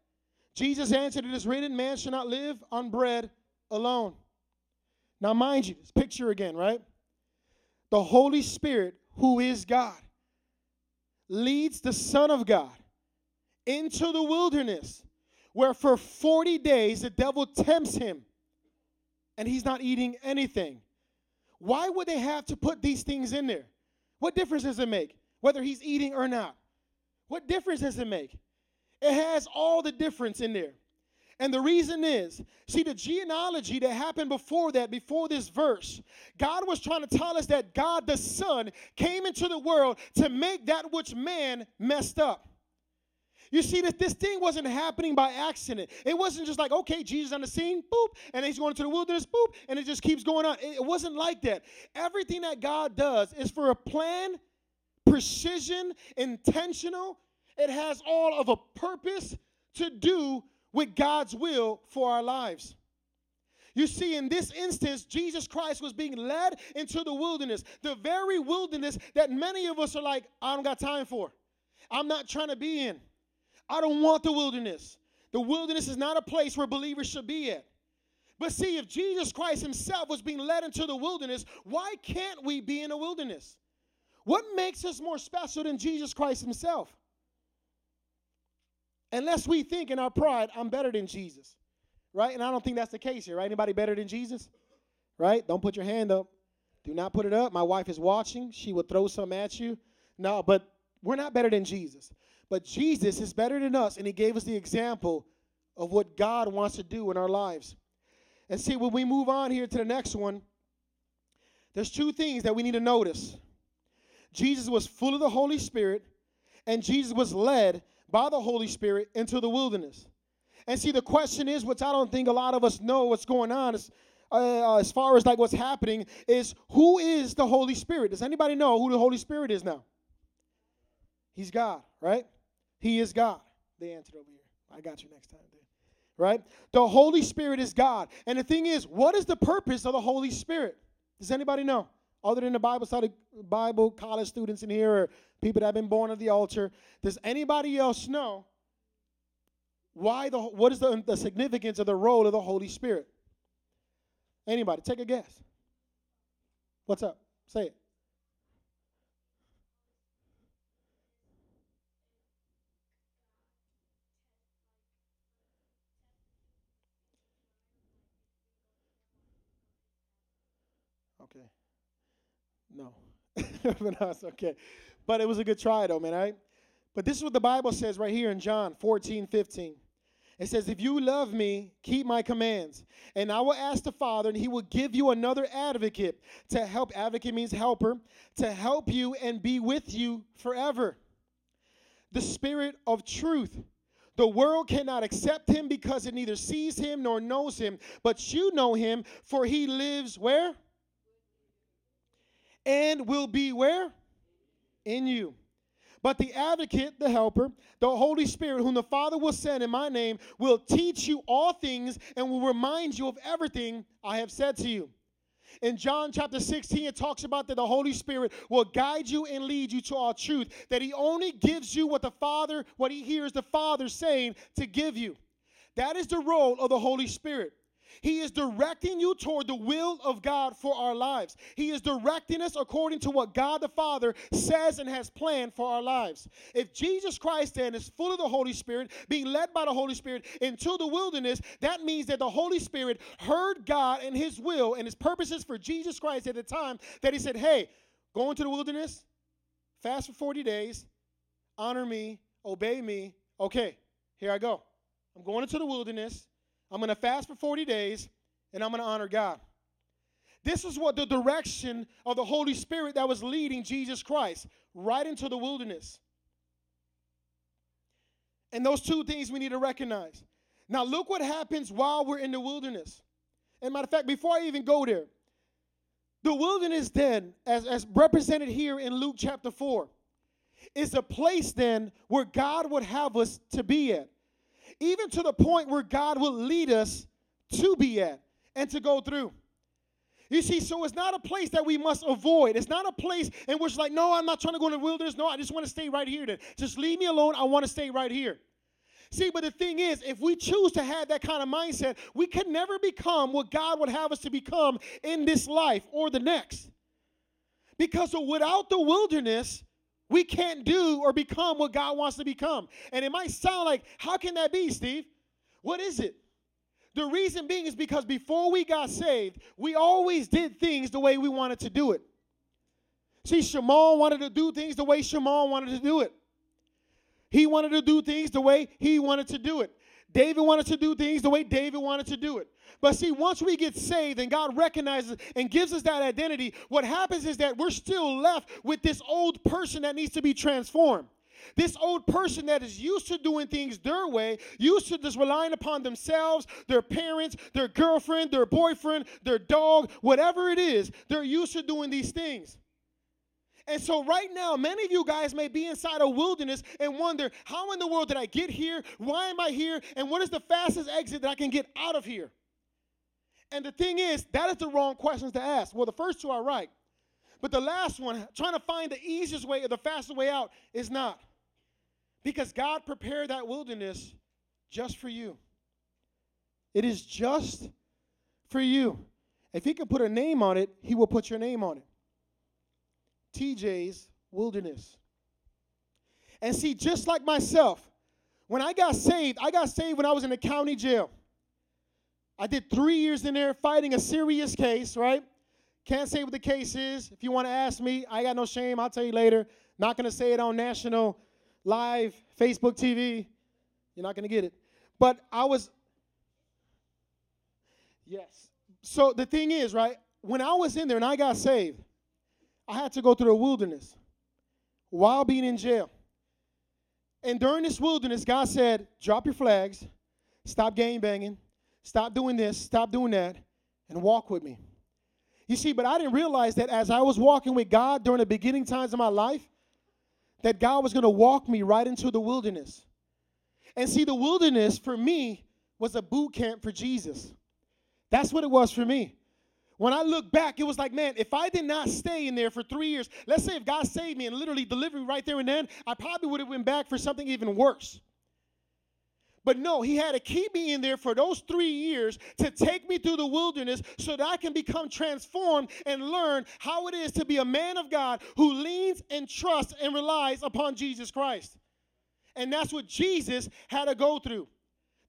Jesus answered, It is written, Man shall not live on bread alone. Now, mind you, this picture again, right? The Holy Spirit, who is God, leads the Son of God into the wilderness where for 40 days the devil tempts him and he's not eating anything. Why would they have to put these things in there? What difference does it make whether he's eating or not? What difference does it make? It has all the difference in there. And the reason is, see, the genealogy that happened before that, before this verse, God was trying to tell us that God the Son came into the world to make that which man messed up. You see that this thing wasn't happening by accident. It wasn't just like, okay, Jesus on the scene, boop, and he's going to the wilderness, boop, and it just keeps going on. It wasn't like that. Everything that God does is for a plan, precision, intentional. It has all of a purpose to do with God's will for our lives. You see, in this instance, Jesus Christ was being led into the wilderness, the very wilderness that many of us are like, I don't got time for. I'm not trying to be in. I don't want the wilderness. The wilderness is not a place where believers should be at. But see, if Jesus Christ himself was being led into the wilderness, why can't we be in a wilderness? What makes us more special than Jesus Christ himself? Unless we think in our pride, I'm better than Jesus. Right? And I don't think that's the case here, right? Anybody better than Jesus? Right? Don't put your hand up. Do not put it up. My wife is watching. She will throw some at you. No, but we're not better than Jesus. But Jesus is better than us, and He gave us the example of what God wants to do in our lives. And see, when we move on here to the next one, there's two things that we need to notice. Jesus was full of the Holy Spirit, and Jesus was led by the Holy Spirit into the wilderness. And see, the question is, which I don't think a lot of us know what's going on, is, uh, as far as like what's happening, is who is the Holy Spirit? Does anybody know who the Holy Spirit is now? He's God, right? He is God. They answered over here. I got you next time, dude. Right? The Holy Spirit is God. And the thing is, what is the purpose of the Holy Spirit? Does anybody know? Other than the Bible study, Bible college students in here or people that have been born of the altar, does anybody else know why the what is the, the significance of the role of the Holy Spirit? Anybody, take a guess. What's up? Say it. Okay. No. but no, okay. But it was a good try though, man, all right? But this is what the Bible says right here in John 14, 15. It says, If you love me, keep my commands. And I will ask the Father, and he will give you another advocate to help. Advocate means helper, to help you and be with you forever. The Spirit of truth. The world cannot accept him because it neither sees him nor knows him. But you know him, for he lives where? And will be where? In you. But the advocate, the helper, the Holy Spirit, whom the Father will send in my name, will teach you all things and will remind you of everything I have said to you. In John chapter 16, it talks about that the Holy Spirit will guide you and lead you to all truth, that He only gives you what the Father, what He hears the Father saying to give you. That is the role of the Holy Spirit. He is directing you toward the will of God for our lives. He is directing us according to what God the Father says and has planned for our lives. If Jesus Christ then is full of the Holy Spirit, being led by the Holy Spirit into the wilderness, that means that the Holy Spirit heard God and his will and his purposes for Jesus Christ at the time that he said, Hey, go into the wilderness, fast for 40 days, honor me, obey me. Okay, here I go. I'm going into the wilderness. I'm going to fast for 40 days and I'm going to honor God. This is what the direction of the Holy Spirit that was leading Jesus Christ right into the wilderness. And those two things we need to recognize. Now, look what happens while we're in the wilderness. And matter of fact, before I even go there, the wilderness then, as, as represented here in Luke chapter 4, is a place then where God would have us to be at even to the point where God will lead us to be at and to go through. You see, so it's not a place that we must avoid. It's not a place in which, like, no, I'm not trying to go in the wilderness. No, I just want to stay right here. Then just leave me alone. I want to stay right here. See, but the thing is, if we choose to have that kind of mindset, we can never become what God would have us to become in this life or the next. Because without the wilderness, we can't do or become what God wants to become. And it might sound like, how can that be, Steve? What is it? The reason being is because before we got saved, we always did things the way we wanted to do it. See, Shimon wanted to do things the way Shimon wanted to do it. He wanted to do things the way he wanted to do it. David wanted to do things the way David wanted to do it. But see, once we get saved and God recognizes and gives us that identity, what happens is that we're still left with this old person that needs to be transformed. This old person that is used to doing things their way, used to just relying upon themselves, their parents, their girlfriend, their boyfriend, their dog, whatever it is, they're used to doing these things. And so, right now, many of you guys may be inside a wilderness and wonder, how in the world did I get here? Why am I here? And what is the fastest exit that I can get out of here? And the thing is, that is the wrong questions to ask. Well, the first two are right. But the last one, trying to find the easiest way or the fastest way out, is not. Because God prepared that wilderness just for you. It is just for you. If He can put a name on it, He will put your name on it. TJ's Wilderness. And see, just like myself, when I got saved, I got saved when I was in the county jail. I did three years in there fighting a serious case, right? Can't say what the case is. If you want to ask me, I got no shame. I'll tell you later. Not going to say it on national live Facebook TV. You're not going to get it. But I was, yes. So the thing is, right? When I was in there and I got saved, I had to go through the wilderness while being in jail. And during this wilderness, God said, drop your flags, stop game banging, stop doing this, stop doing that, and walk with me. You see, but I didn't realize that as I was walking with God during the beginning times of my life, that God was going to walk me right into the wilderness. And see, the wilderness for me was a boot camp for Jesus. That's what it was for me. When I look back, it was like, man, if I did not stay in there for three years, let's say if God saved me and literally delivered me right there and then, I probably would have went back for something even worse. But no, he had to keep me in there for those three years to take me through the wilderness so that I can become transformed and learn how it is to be a man of God who leans and trusts and relies upon Jesus Christ. And that's what Jesus had to go through.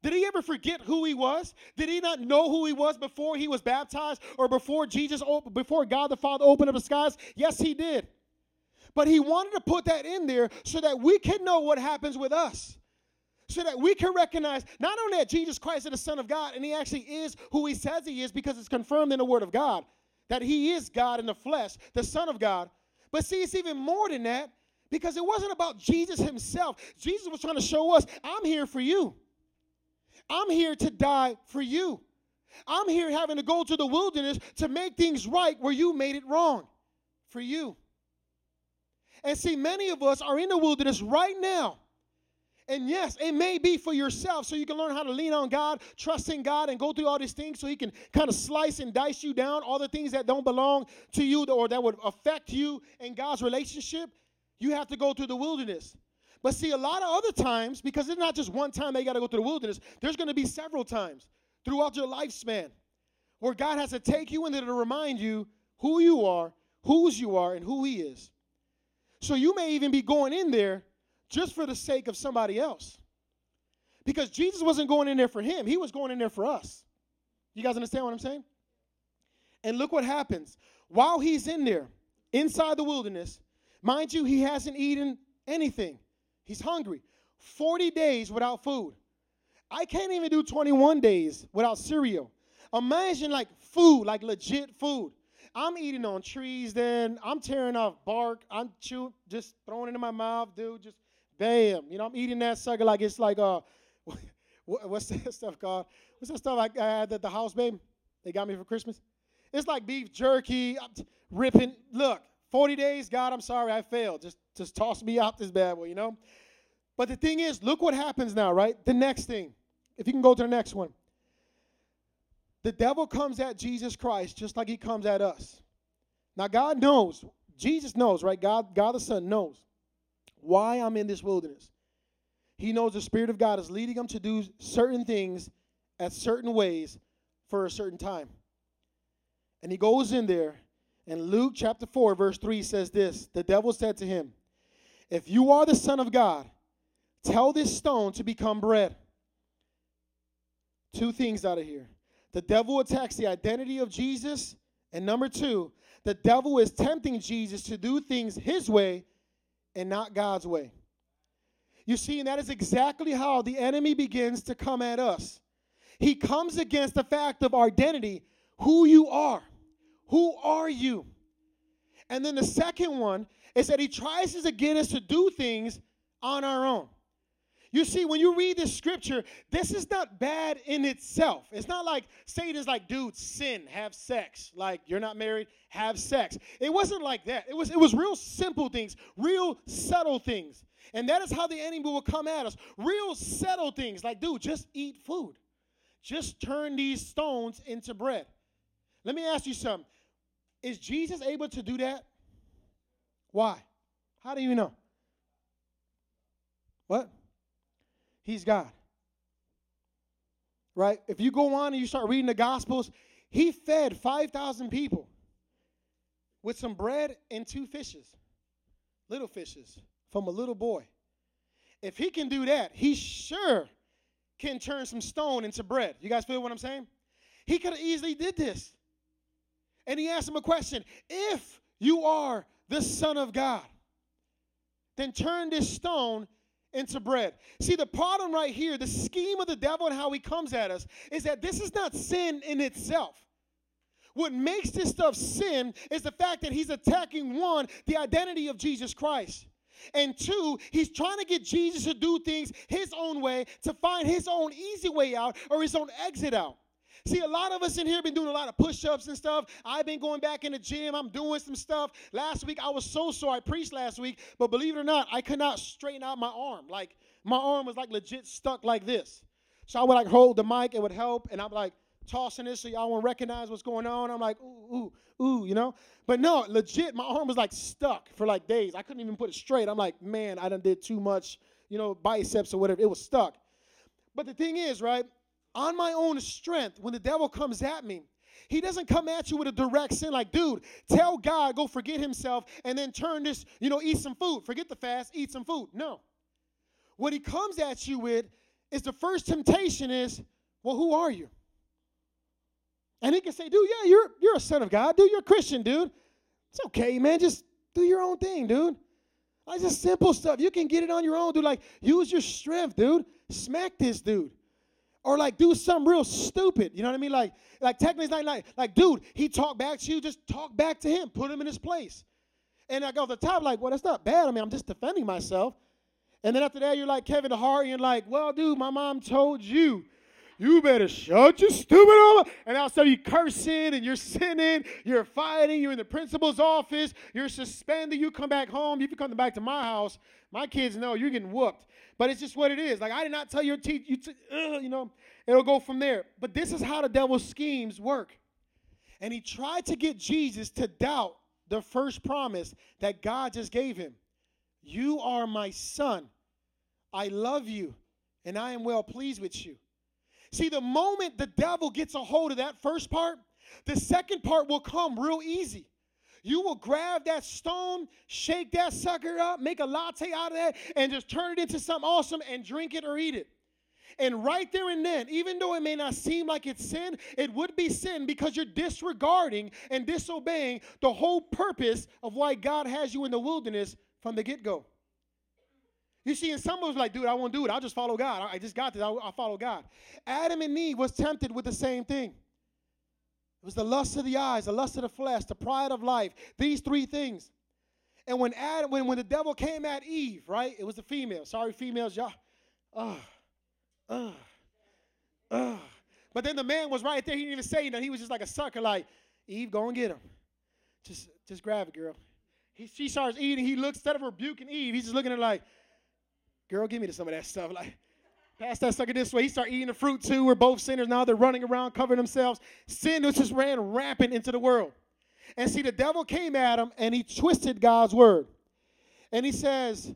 Did he ever forget who he was? Did he not know who he was before he was baptized or before Jesus, before God the Father opened up the skies? Yes, he did. But he wanted to put that in there so that we can know what happens with us so that we can recognize not only that Jesus Christ is the Son of God and he actually is who he says he is because it's confirmed in the Word of God, that he is God in the flesh, the Son of God. But see, it's even more than that because it wasn't about Jesus himself. Jesus was trying to show us, I'm here for you. I'm here to die for you. I'm here having to go to the wilderness to make things right where you made it wrong for you. And see, many of us are in the wilderness right now and yes, it may be for yourself so you can learn how to lean on God, trust in God, and go through all these things so He can kind of slice and dice you down, all the things that don't belong to you or that would affect you in God's relationship. You have to go through the wilderness. But see, a lot of other times, because it's not just one time they got to go through the wilderness, there's going to be several times throughout your lifespan where God has to take you in there to remind you who you are, whose you are, and who He is. So you may even be going in there just for the sake of somebody else. Because Jesus wasn't going in there for him, he was going in there for us. You guys understand what I'm saying? And look what happens. While he's in there, inside the wilderness, mind you, he hasn't eaten anything. He's hungry. 40 days without food. I can't even do 21 days without cereal. Imagine like food, like legit food. I'm eating on trees then. I'm tearing off bark. I'm chewing, just throwing it in my mouth, dude. Just Bam. You know, I'm eating that sucker like it's like uh what's that stuff called? What's that stuff I, had at the house, babe? They got me for Christmas. It's like beef jerky. I'm ripping. Look, 40 days, God, I'm sorry, I failed. Just just toss me out this bad boy, you know? But the thing is, look what happens now, right? The next thing. If you can go to the next one. The devil comes at Jesus Christ just like he comes at us. Now God knows. Jesus knows, right? God, God the Son knows why I'm in this wilderness. He knows the Spirit of God is leading him to do certain things at certain ways for a certain time. And he goes in there, and Luke chapter 4, verse 3 says this The devil said to him, If you are the Son of God, tell this stone to become bread. Two things out of here. The devil attacks the identity of Jesus. And number two, the devil is tempting Jesus to do things his way and not God's way. You see, and that is exactly how the enemy begins to come at us. He comes against the fact of our identity, who you are. Who are you? And then the second one is that he tries to get us to do things on our own. You see, when you read this scripture, this is not bad in itself. It's not like Satan's like, dude, sin, have sex. Like, you're not married, have sex. It wasn't like that. It was, it was real simple things, real subtle things. And that is how the enemy will come at us. Real subtle things like, dude, just eat food. Just turn these stones into bread. Let me ask you something. Is Jesus able to do that? Why? How do you know? What? He's God. Right? If you go on and you start reading the Gospels, he fed 5,000 people with some bread and two fishes, little fishes, from a little boy. If he can do that, he sure can turn some stone into bread. You guys feel what I'm saying? He could have easily did this. And he asked him a question. If you are the son of God, then turn this stone into bread. See, the problem right here, the scheme of the devil and how he comes at us, is that this is not sin in itself. What makes this stuff sin is the fact that he's attacking one, the identity of Jesus Christ. And two, he's trying to get Jesus to do things his own way, to find his own easy way out or his own exit out. See, a lot of us in here been doing a lot of push ups and stuff. I've been going back in the gym. I'm doing some stuff. Last week, I was so sore. I preached last week, but believe it or not, I could not straighten out my arm. Like, my arm was like legit stuck like this. So I would like hold the mic, it would help, and I'm like, tossing this so y'all won't recognize what's going on. I'm like, ooh, ooh, ooh, you know? But no, legit, my arm was like stuck for like days. I couldn't even put it straight. I'm like, man, I done did too much, you know, biceps or whatever. It was stuck. But the thing is, right, on my own strength, when the devil comes at me, he doesn't come at you with a direct sin like, dude, tell God, go forget himself, and then turn this, you know, eat some food. Forget the fast, eat some food. No. What he comes at you with is the first temptation is, well, who are you? And he can say, dude, yeah, you're you're a son of God, dude. You're a Christian, dude. It's okay, man. Just do your own thing, dude. Like just simple stuff. You can get it on your own, dude. Like use your strength, dude. Smack this dude. Or like do something real stupid. You know what I mean? Like, like technically like, like, like, dude, he talked back to you, just talk back to him, put him in his place. And I go to the top, like, well, that's not bad. I mean, I'm just defending myself. And then after that, you're like Kevin Hart, and you're like, well, dude, my mom told you you better shut your stupid mouth. And all of a sudden you cursing and you're sinning, you're fighting, you're in the principal's office, you're suspended, you come back home. You come back to my house, my kids know you're getting whooped. But it's just what it is. Like I did not tell your teacher, you, t- you know, it'll go from there. But this is how the devil's schemes work. And he tried to get Jesus to doubt the first promise that God just gave him. You are my son. I love you, and I am well pleased with you. See, the moment the devil gets a hold of that first part, the second part will come real easy. You will grab that stone, shake that sucker up, make a latte out of that, and just turn it into something awesome and drink it or eat it. And right there and then, even though it may not seem like it's sin, it would be sin because you're disregarding and disobeying the whole purpose of why God has you in the wilderness from the get go. You see, and some of us like, dude, I won't do it. I'll just follow God. I just got this. I'll, I'll follow God. Adam and Eve was tempted with the same thing. It was the lust of the eyes, the lust of the flesh, the pride of life. These three things. And when Adam, when, when the devil came at Eve, right? It was the female. Sorry, females, y'all. Ugh. Ugh. Ugh. But then the man was right there. He didn't even say nothing. He was just like a sucker, like, Eve, go and get him. Just, just grab it, girl. He, she starts eating. He looks, instead of rebuking Eve, he's just looking at her like, Girl, give me some of that stuff. Like, pass that sucker this way. He started eating the fruit too. We're both sinners now. They're running around, covering themselves. Sin just ran rampant into the world. And see, the devil came at him and he twisted God's word. And he says,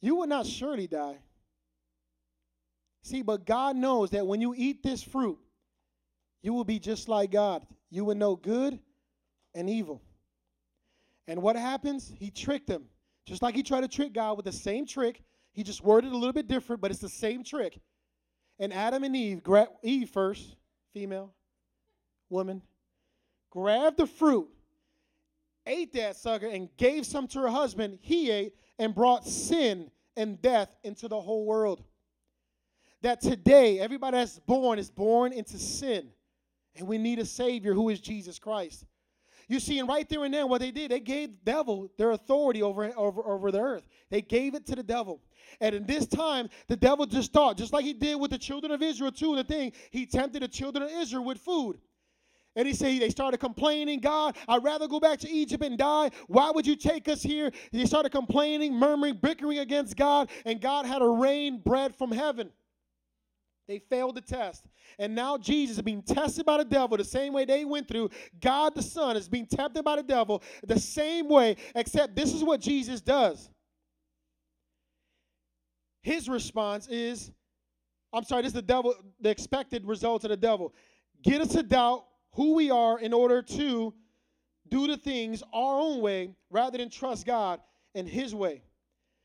You will not surely die. See, but God knows that when you eat this fruit, you will be just like God. You will know good and evil. And what happens? He tricked him. Just like he tried to trick God with the same trick he just worded a little bit different, but it's the same trick. And Adam and Eve, gra- Eve first, female, woman, grabbed the fruit, ate that sucker, and gave some to her husband. He ate and brought sin and death into the whole world. That today, everybody that's born is born into sin. And we need a Savior who is Jesus Christ. You see, and right there and then, what they did, they gave the devil their authority over, over, over the earth. They gave it to the devil. And in this time, the devil just thought, just like he did with the children of Israel, too, the thing, he tempted the children of Israel with food. And he said, they started complaining, God, I'd rather go back to Egypt and die. Why would you take us here? They started complaining, murmuring, bickering against God, and God had to rain bread from heaven. They failed the test. And now Jesus is being tested by the devil the same way they went through. God the Son is being tempted by the devil the same way, except this is what Jesus does. His response is, I'm sorry, this is the devil, the expected result of the devil. Get us to doubt who we are in order to do the things our own way rather than trust God in his way.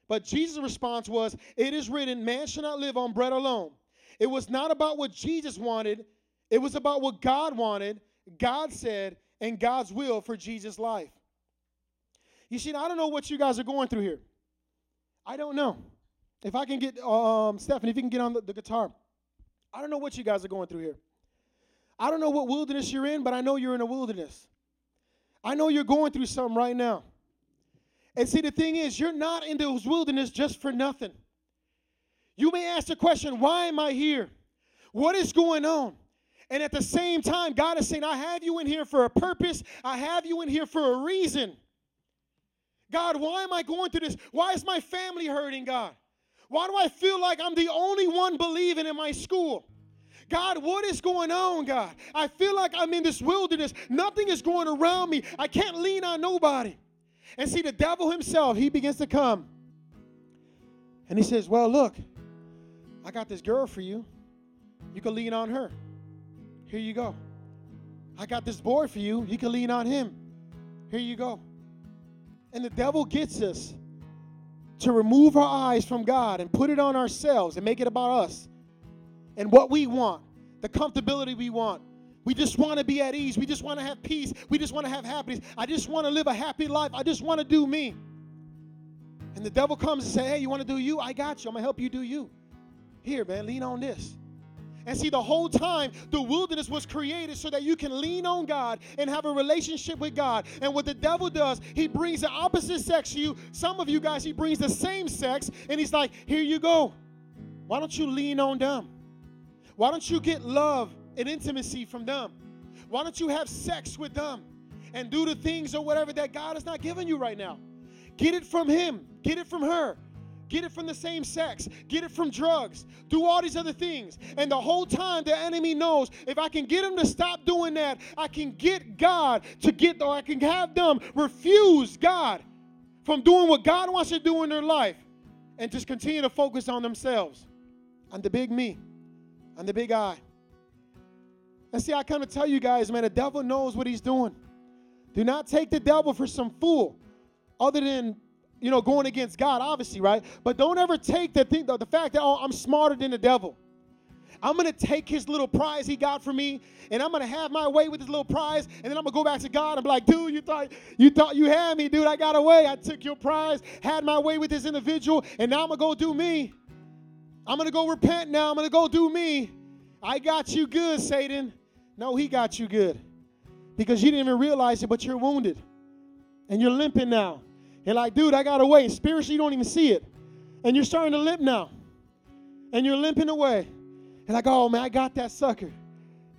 But Jesus' response was, It is written, man shall not live on bread alone. It was not about what Jesus wanted, it was about what God wanted, God said, and God's will for Jesus' life. You see, I don't know what you guys are going through here. I don't know. If I can get, um, Stephanie, if you can get on the, the guitar. I don't know what you guys are going through here. I don't know what wilderness you're in, but I know you're in a wilderness. I know you're going through something right now. And see, the thing is, you're not in this wilderness just for nothing. You may ask the question, why am I here? What is going on? And at the same time, God is saying, I have you in here for a purpose, I have you in here for a reason. God, why am I going through this? Why is my family hurting, God? Why do I feel like I'm the only one believing in my school? God, what is going on, God? I feel like I'm in this wilderness. Nothing is going around me. I can't lean on nobody. And see, the devil himself, he begins to come. And he says, Well, look, I got this girl for you. You can lean on her. Here you go. I got this boy for you. You can lean on him. Here you go. And the devil gets us to remove our eyes from God and put it on ourselves and make it about us and what we want, the comfortability we want. We just want to be at ease. We just want to have peace. We just want to have happiness. I just want to live a happy life. I just want to do me. And the devil comes and say, "Hey, you want to do you? I got you. I'm gonna help you do you. Here, man, lean on this." And see, the whole time, the wilderness was created so that you can lean on God and have a relationship with God. And what the devil does, he brings the opposite sex to you. Some of you guys, he brings the same sex, and he's like, Here you go. Why don't you lean on them? Why don't you get love and intimacy from them? Why don't you have sex with them and do the things or whatever that God has not given you right now? Get it from him, get it from her. Get it from the same sex. Get it from drugs. Do all these other things. And the whole time, the enemy knows if I can get them to stop doing that, I can get God to get, or I can have them refuse God from doing what God wants to do in their life and just continue to focus on themselves, on the big me, on the big I. And see, I kind of tell you guys, man, the devil knows what he's doing. Do not take the devil for some fool other than you know, going against God, obviously, right? But don't ever take the thing, the, the fact that oh, I'm smarter than the devil. I'm gonna take his little prize he got for me, and I'm gonna have my way with his little prize, and then I'm gonna go back to God and be like, dude, you thought you thought you had me, dude. I got away. I took your prize, had my way with this individual, and now I'm gonna go do me. I'm gonna go repent now. I'm gonna go do me. I got you good, Satan. No, he got you good. Because you didn't even realize it, but you're wounded. And you're limping now. You're like, dude, I got away. Spiritually, you don't even see it. And you're starting to limp now. And you're limping away. And like, oh man, I got that sucker.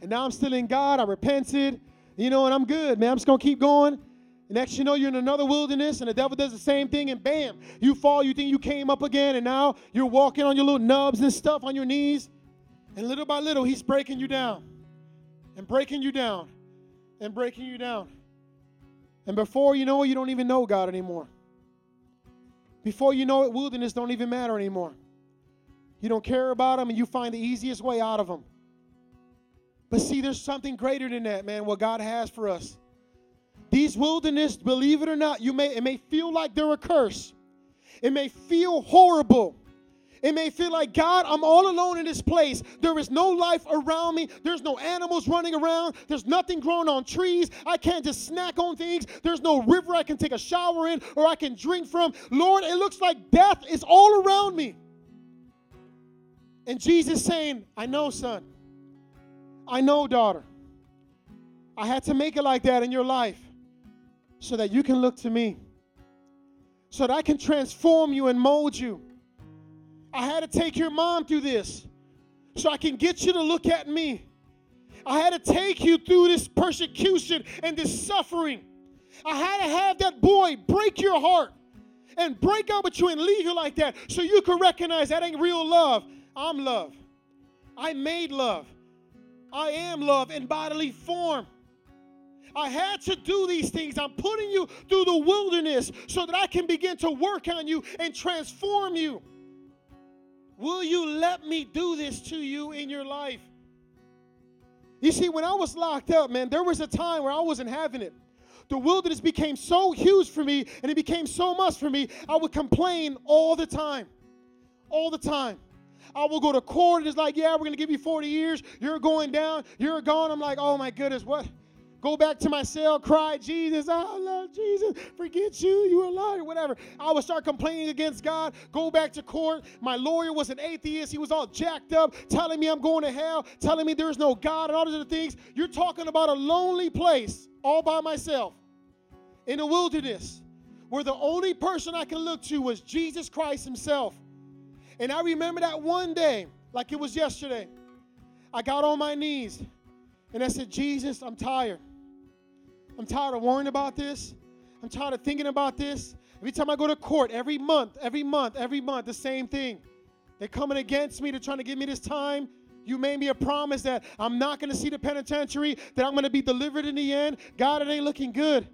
And now I'm still in God. I repented. You know, and I'm good, man. I'm just gonna keep going. And next you know, you're in another wilderness, and the devil does the same thing, and bam, you fall. You think you came up again, and now you're walking on your little nubs and stuff on your knees. And little by little, he's breaking you down, and breaking you down, and breaking you down. And before you know it, you don't even know God anymore. Before you know it, wilderness don't even matter anymore. You don't care about them and you find the easiest way out of them. But see, there's something greater than that, man, what God has for us. These wilderness, believe it or not, you may it may feel like they're a curse. It may feel horrible. It may feel like, God, I'm all alone in this place. There is no life around me. There's no animals running around. There's nothing growing on trees. I can't just snack on things. There's no river I can take a shower in or I can drink from. Lord, it looks like death is all around me. And Jesus saying, I know, son. I know, daughter. I had to make it like that in your life so that you can look to me, so that I can transform you and mold you I had to take your mom through this so I can get you to look at me. I had to take you through this persecution and this suffering. I had to have that boy break your heart and break out with you and leave you like that so you can recognize that ain't real love. I'm love. I made love. I am love in bodily form. I had to do these things. I'm putting you through the wilderness so that I can begin to work on you and transform you. Will you let me do this to you in your life? You see, when I was locked up, man, there was a time where I wasn't having it. The wilderness became so huge for me and it became so much for me, I would complain all the time. All the time. I will go to court. And it's like, yeah, we're going to give you 40 years. You're going down. You're gone. I'm like, oh my goodness, what? Go back to my cell, cry, Jesus, I love Jesus, forget you, you are liar, whatever. I would start complaining against God, go back to court. My lawyer was an atheist. He was all jacked up, telling me I'm going to hell, telling me there's no God and all these other things. You're talking about a lonely place all by myself in the wilderness where the only person I can look to was Jesus Christ Himself. And I remember that one day, like it was yesterday, I got on my knees and I said, Jesus, I'm tired. I'm tired of worrying about this. I'm tired of thinking about this. Every time I go to court, every month, every month, every month, the same thing. They're coming against me. They're trying to give me this time. You made me a promise that I'm not going to see the penitentiary, that I'm going to be delivered in the end. God, it ain't looking good.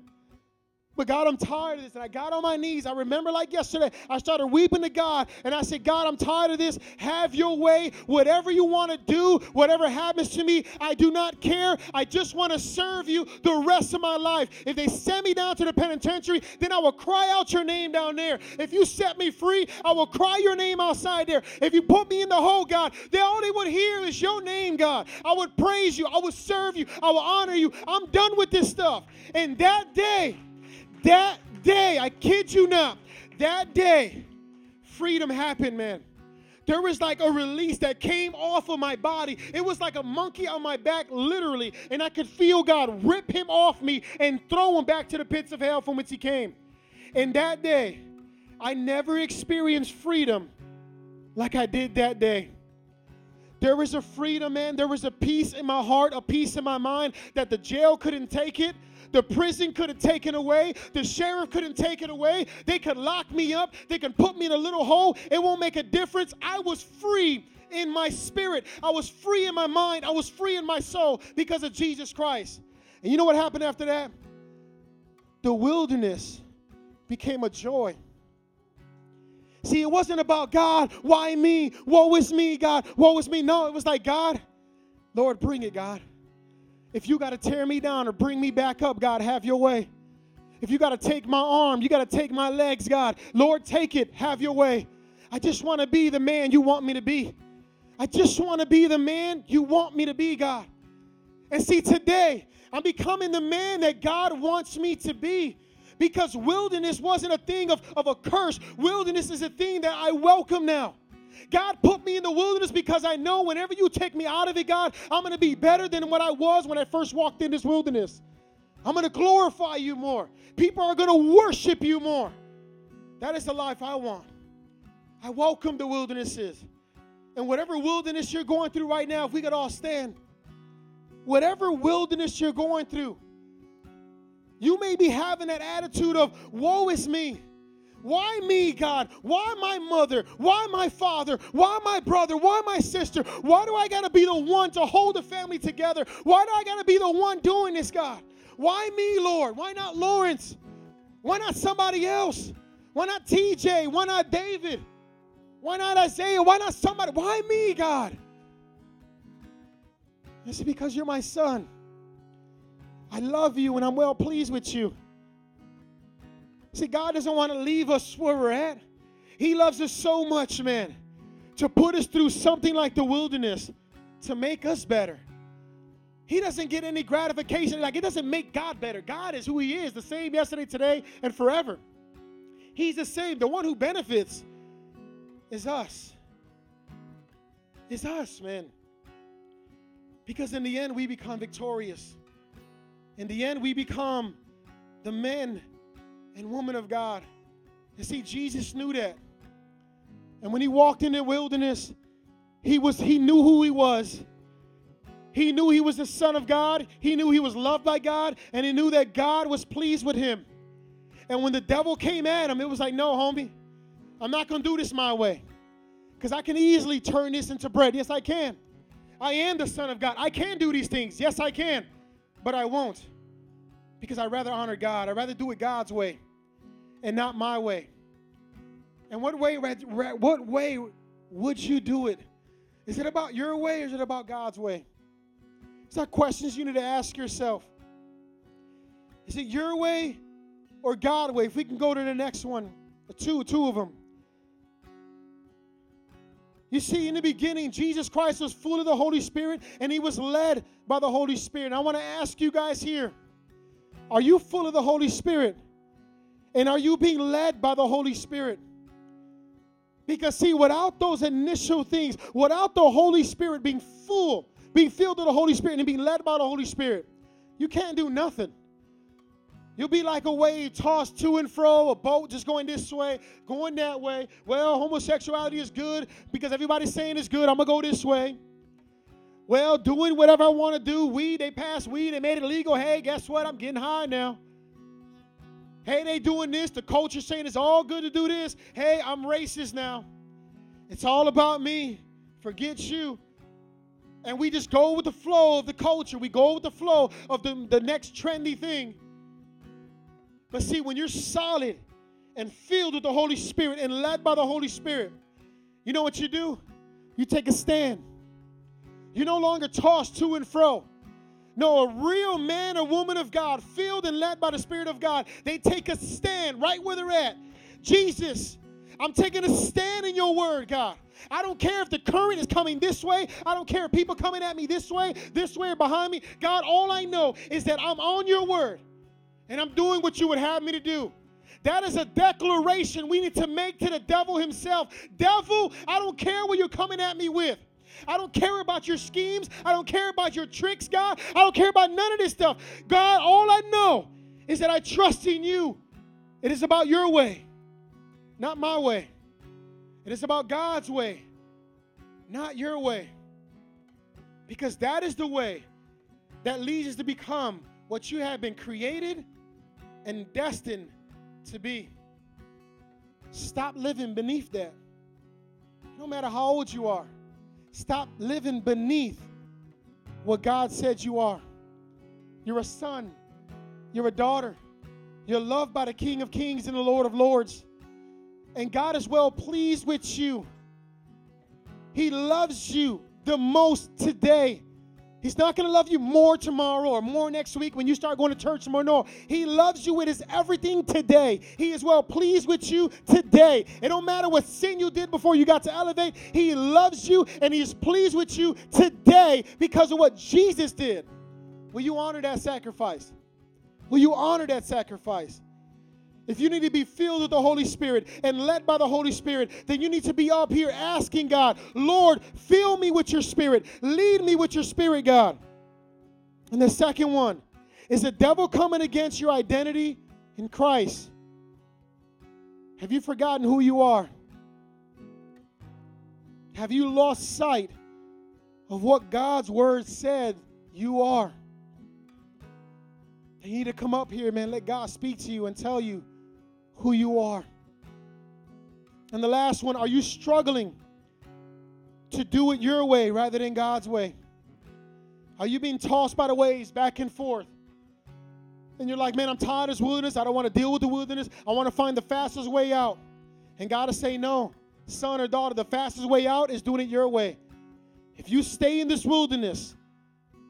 But God, I'm tired of this. And I got on my knees. I remember like yesterday, I started weeping to God and I said, God, I'm tired of this. Have your way. Whatever you want to do, whatever happens to me, I do not care. I just want to serve you the rest of my life. If they send me down to the penitentiary, then I will cry out your name down there. If you set me free, I will cry your name outside there. If you put me in the hole, God, all they would hear is your name, God. I would praise you. I would serve you. I will honor you. I'm done with this stuff. And that day, that day, I kid you not, that day, freedom happened, man. There was like a release that came off of my body. It was like a monkey on my back, literally. And I could feel God rip him off me and throw him back to the pits of hell from which he came. And that day, I never experienced freedom like I did that day. There was a freedom, man. There was a peace in my heart, a peace in my mind that the jail couldn't take it. The prison could have taken away. The sheriff couldn't take it away. They could lock me up. They could put me in a little hole. It won't make a difference. I was free in my spirit. I was free in my mind. I was free in my soul because of Jesus Christ. And you know what happened after that? The wilderness became a joy. See, it wasn't about God, why me? Woe is me, God, woe is me. No, it was like, God, Lord, bring it, God. If you got to tear me down or bring me back up, God, have your way. If you got to take my arm, you got to take my legs, God. Lord, take it, have your way. I just want to be the man you want me to be. I just want to be the man you want me to be, God. And see, today, I'm becoming the man that God wants me to be because wilderness wasn't a thing of, of a curse. Wilderness is a thing that I welcome now. God put me in the wilderness because I know whenever you take me out of it, God, I'm going to be better than what I was when I first walked in this wilderness. I'm going to glorify you more. People are going to worship you more. That is the life I want. I welcome the wildernesses. And whatever wilderness you're going through right now, if we could all stand, whatever wilderness you're going through, you may be having that attitude of, woe is me. Why me, God? Why my mother? Why my father? Why my brother? Why my sister? Why do I got to be the one to hold the family together? Why do I got to be the one doing this, God? Why me, Lord? Why not Lawrence? Why not somebody else? Why not TJ? Why not David? Why not Isaiah? Why not somebody? Why me, God? It's because you're my son. I love you and I'm well pleased with you. See, God doesn't want to leave us where we're at. He loves us so much, man, to put us through something like the wilderness to make us better. He doesn't get any gratification. Like, it doesn't make God better. God is who He is, the same yesterday, today, and forever. He's the same. The one who benefits is us. It's us, man. Because in the end, we become victorious. In the end, we become the men and women of God. You see, Jesus knew that. And when he walked in the wilderness, he was he knew who he was. He knew he was the son of God. He knew he was loved by God, and he knew that God was pleased with him. And when the devil came at him, it was like, "No, homie. I'm not going to do this my way. Cuz I can easily turn this into bread. Yes, I can. I am the son of God. I can do these things. Yes, I can. But I won't. Because I'd rather honor God. I'd rather do it God's way and not my way. And what way, what way would you do it? Is it about your way or is it about God's way? These are questions you need to ask yourself. Is it your way or God's way? If we can go to the next one, two, two of them. You see, in the beginning, Jesus Christ was full of the Holy Spirit and he was led by the Holy Spirit. I want to ask you guys here are you full of the Holy Spirit? And are you being led by the Holy Spirit? Because, see, without those initial things, without the Holy Spirit being full, being filled with the Holy Spirit and being led by the Holy Spirit, you can't do nothing. You'll be like a wave tossed to and fro, a boat just going this way, going that way. Well, homosexuality is good because everybody's saying it's good. I'm going to go this way. Well, doing whatever I want to do. Weed, they passed weed, they made it legal. Hey, guess what? I'm getting high now. Hey, they doing this. The culture saying it's all good to do this. Hey, I'm racist now. It's all about me. Forget you. and we just go with the flow of the culture. We go with the flow of the, the next trendy thing. But see, when you're solid and filled with the Holy Spirit and led by the Holy Spirit, you know what you do? You take a stand. You're no longer tossed to and fro. No, a real man or woman of God, filled and led by the Spirit of God, they take a stand right where they're at. Jesus, I'm taking a stand in your word, God. I don't care if the current is coming this way. I don't care if people coming at me this way, this way, or behind me. God, all I know is that I'm on your word and I'm doing what you would have me to do. That is a declaration we need to make to the devil himself. Devil, I don't care what you're coming at me with. I don't care about your schemes. I don't care about your tricks, God. I don't care about none of this stuff. God, all I know is that I trust in you. It is about your way, not my way. It is about God's way, not your way. Because that is the way that leads us to become what you have been created and destined to be. Stop living beneath that. No matter how old you are, stop living beneath what God said you are. You're a son, you're a daughter, you're loved by the King of Kings and the Lord of Lords. And God is well pleased with you. He loves you the most today. He's not going to love you more tomorrow or more next week when you start going to church more. No, He loves you with His everything today. He is well pleased with you today. It don't matter what sin you did before you got to elevate. He loves you and He is pleased with you today because of what Jesus did. Will you honor that sacrifice? Will you honor that sacrifice? If you need to be filled with the Holy Spirit and led by the Holy Spirit, then you need to be up here asking God, Lord, fill me with your spirit. Lead me with your spirit, God. And the second one is the devil coming against your identity in Christ. Have you forgotten who you are? Have you lost sight of what God's word said you are? You need to come up here, man. Let God speak to you and tell you who you are. And the last one, are you struggling to do it your way rather than God's way? Are you being tossed by the waves back and forth? And you're like, man, I'm tired of this wilderness. I don't want to deal with the wilderness. I want to find the fastest way out. And God is saying, no, son or daughter, the fastest way out is doing it your way. If you stay in this wilderness,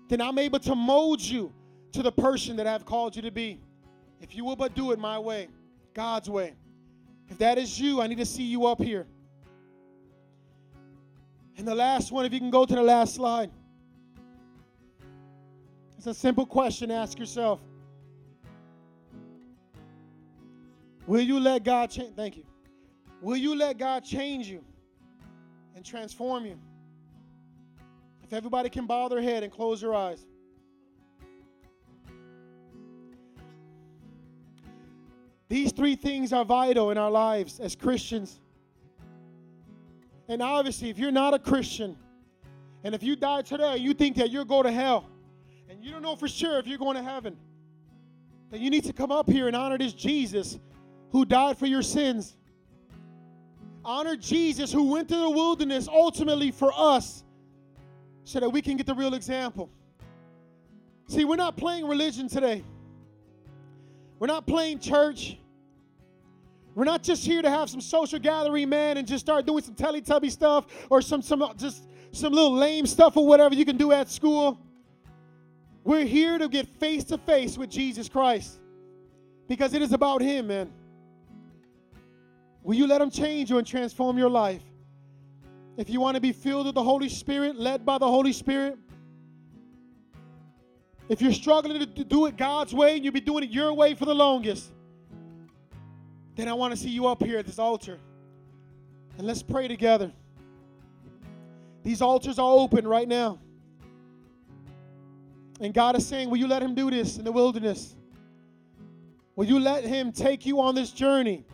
then I'm able to mold you to the person that I've called you to be. If you will but do it my way. God's way. If that is you, I need to see you up here. And the last one, if you can go to the last slide. It's a simple question ask yourself. Will you let God change? Thank you. Will you let God change you and transform you? If everybody can bow their head and close their eyes. These three things are vital in our lives as Christians. And obviously, if you're not a Christian, and if you die today, you think that you'll go to hell, and you don't know for sure if you're going to heaven, then you need to come up here and honor this Jesus who died for your sins. Honor Jesus who went to the wilderness ultimately for us so that we can get the real example. See, we're not playing religion today. We're not playing church. We're not just here to have some social gathering, man, and just start doing some Teletubby stuff or some some uh, just some little lame stuff or whatever you can do at school. We're here to get face to face with Jesus Christ because it is about Him, man. Will you let Him change you and transform your life? If you want to be filled with the Holy Spirit, led by the Holy Spirit, if you're struggling to do it God's way and you've been doing it your way for the longest, then I want to see you up here at this altar. And let's pray together. These altars are open right now. And God is saying, Will you let Him do this in the wilderness? Will you let Him take you on this journey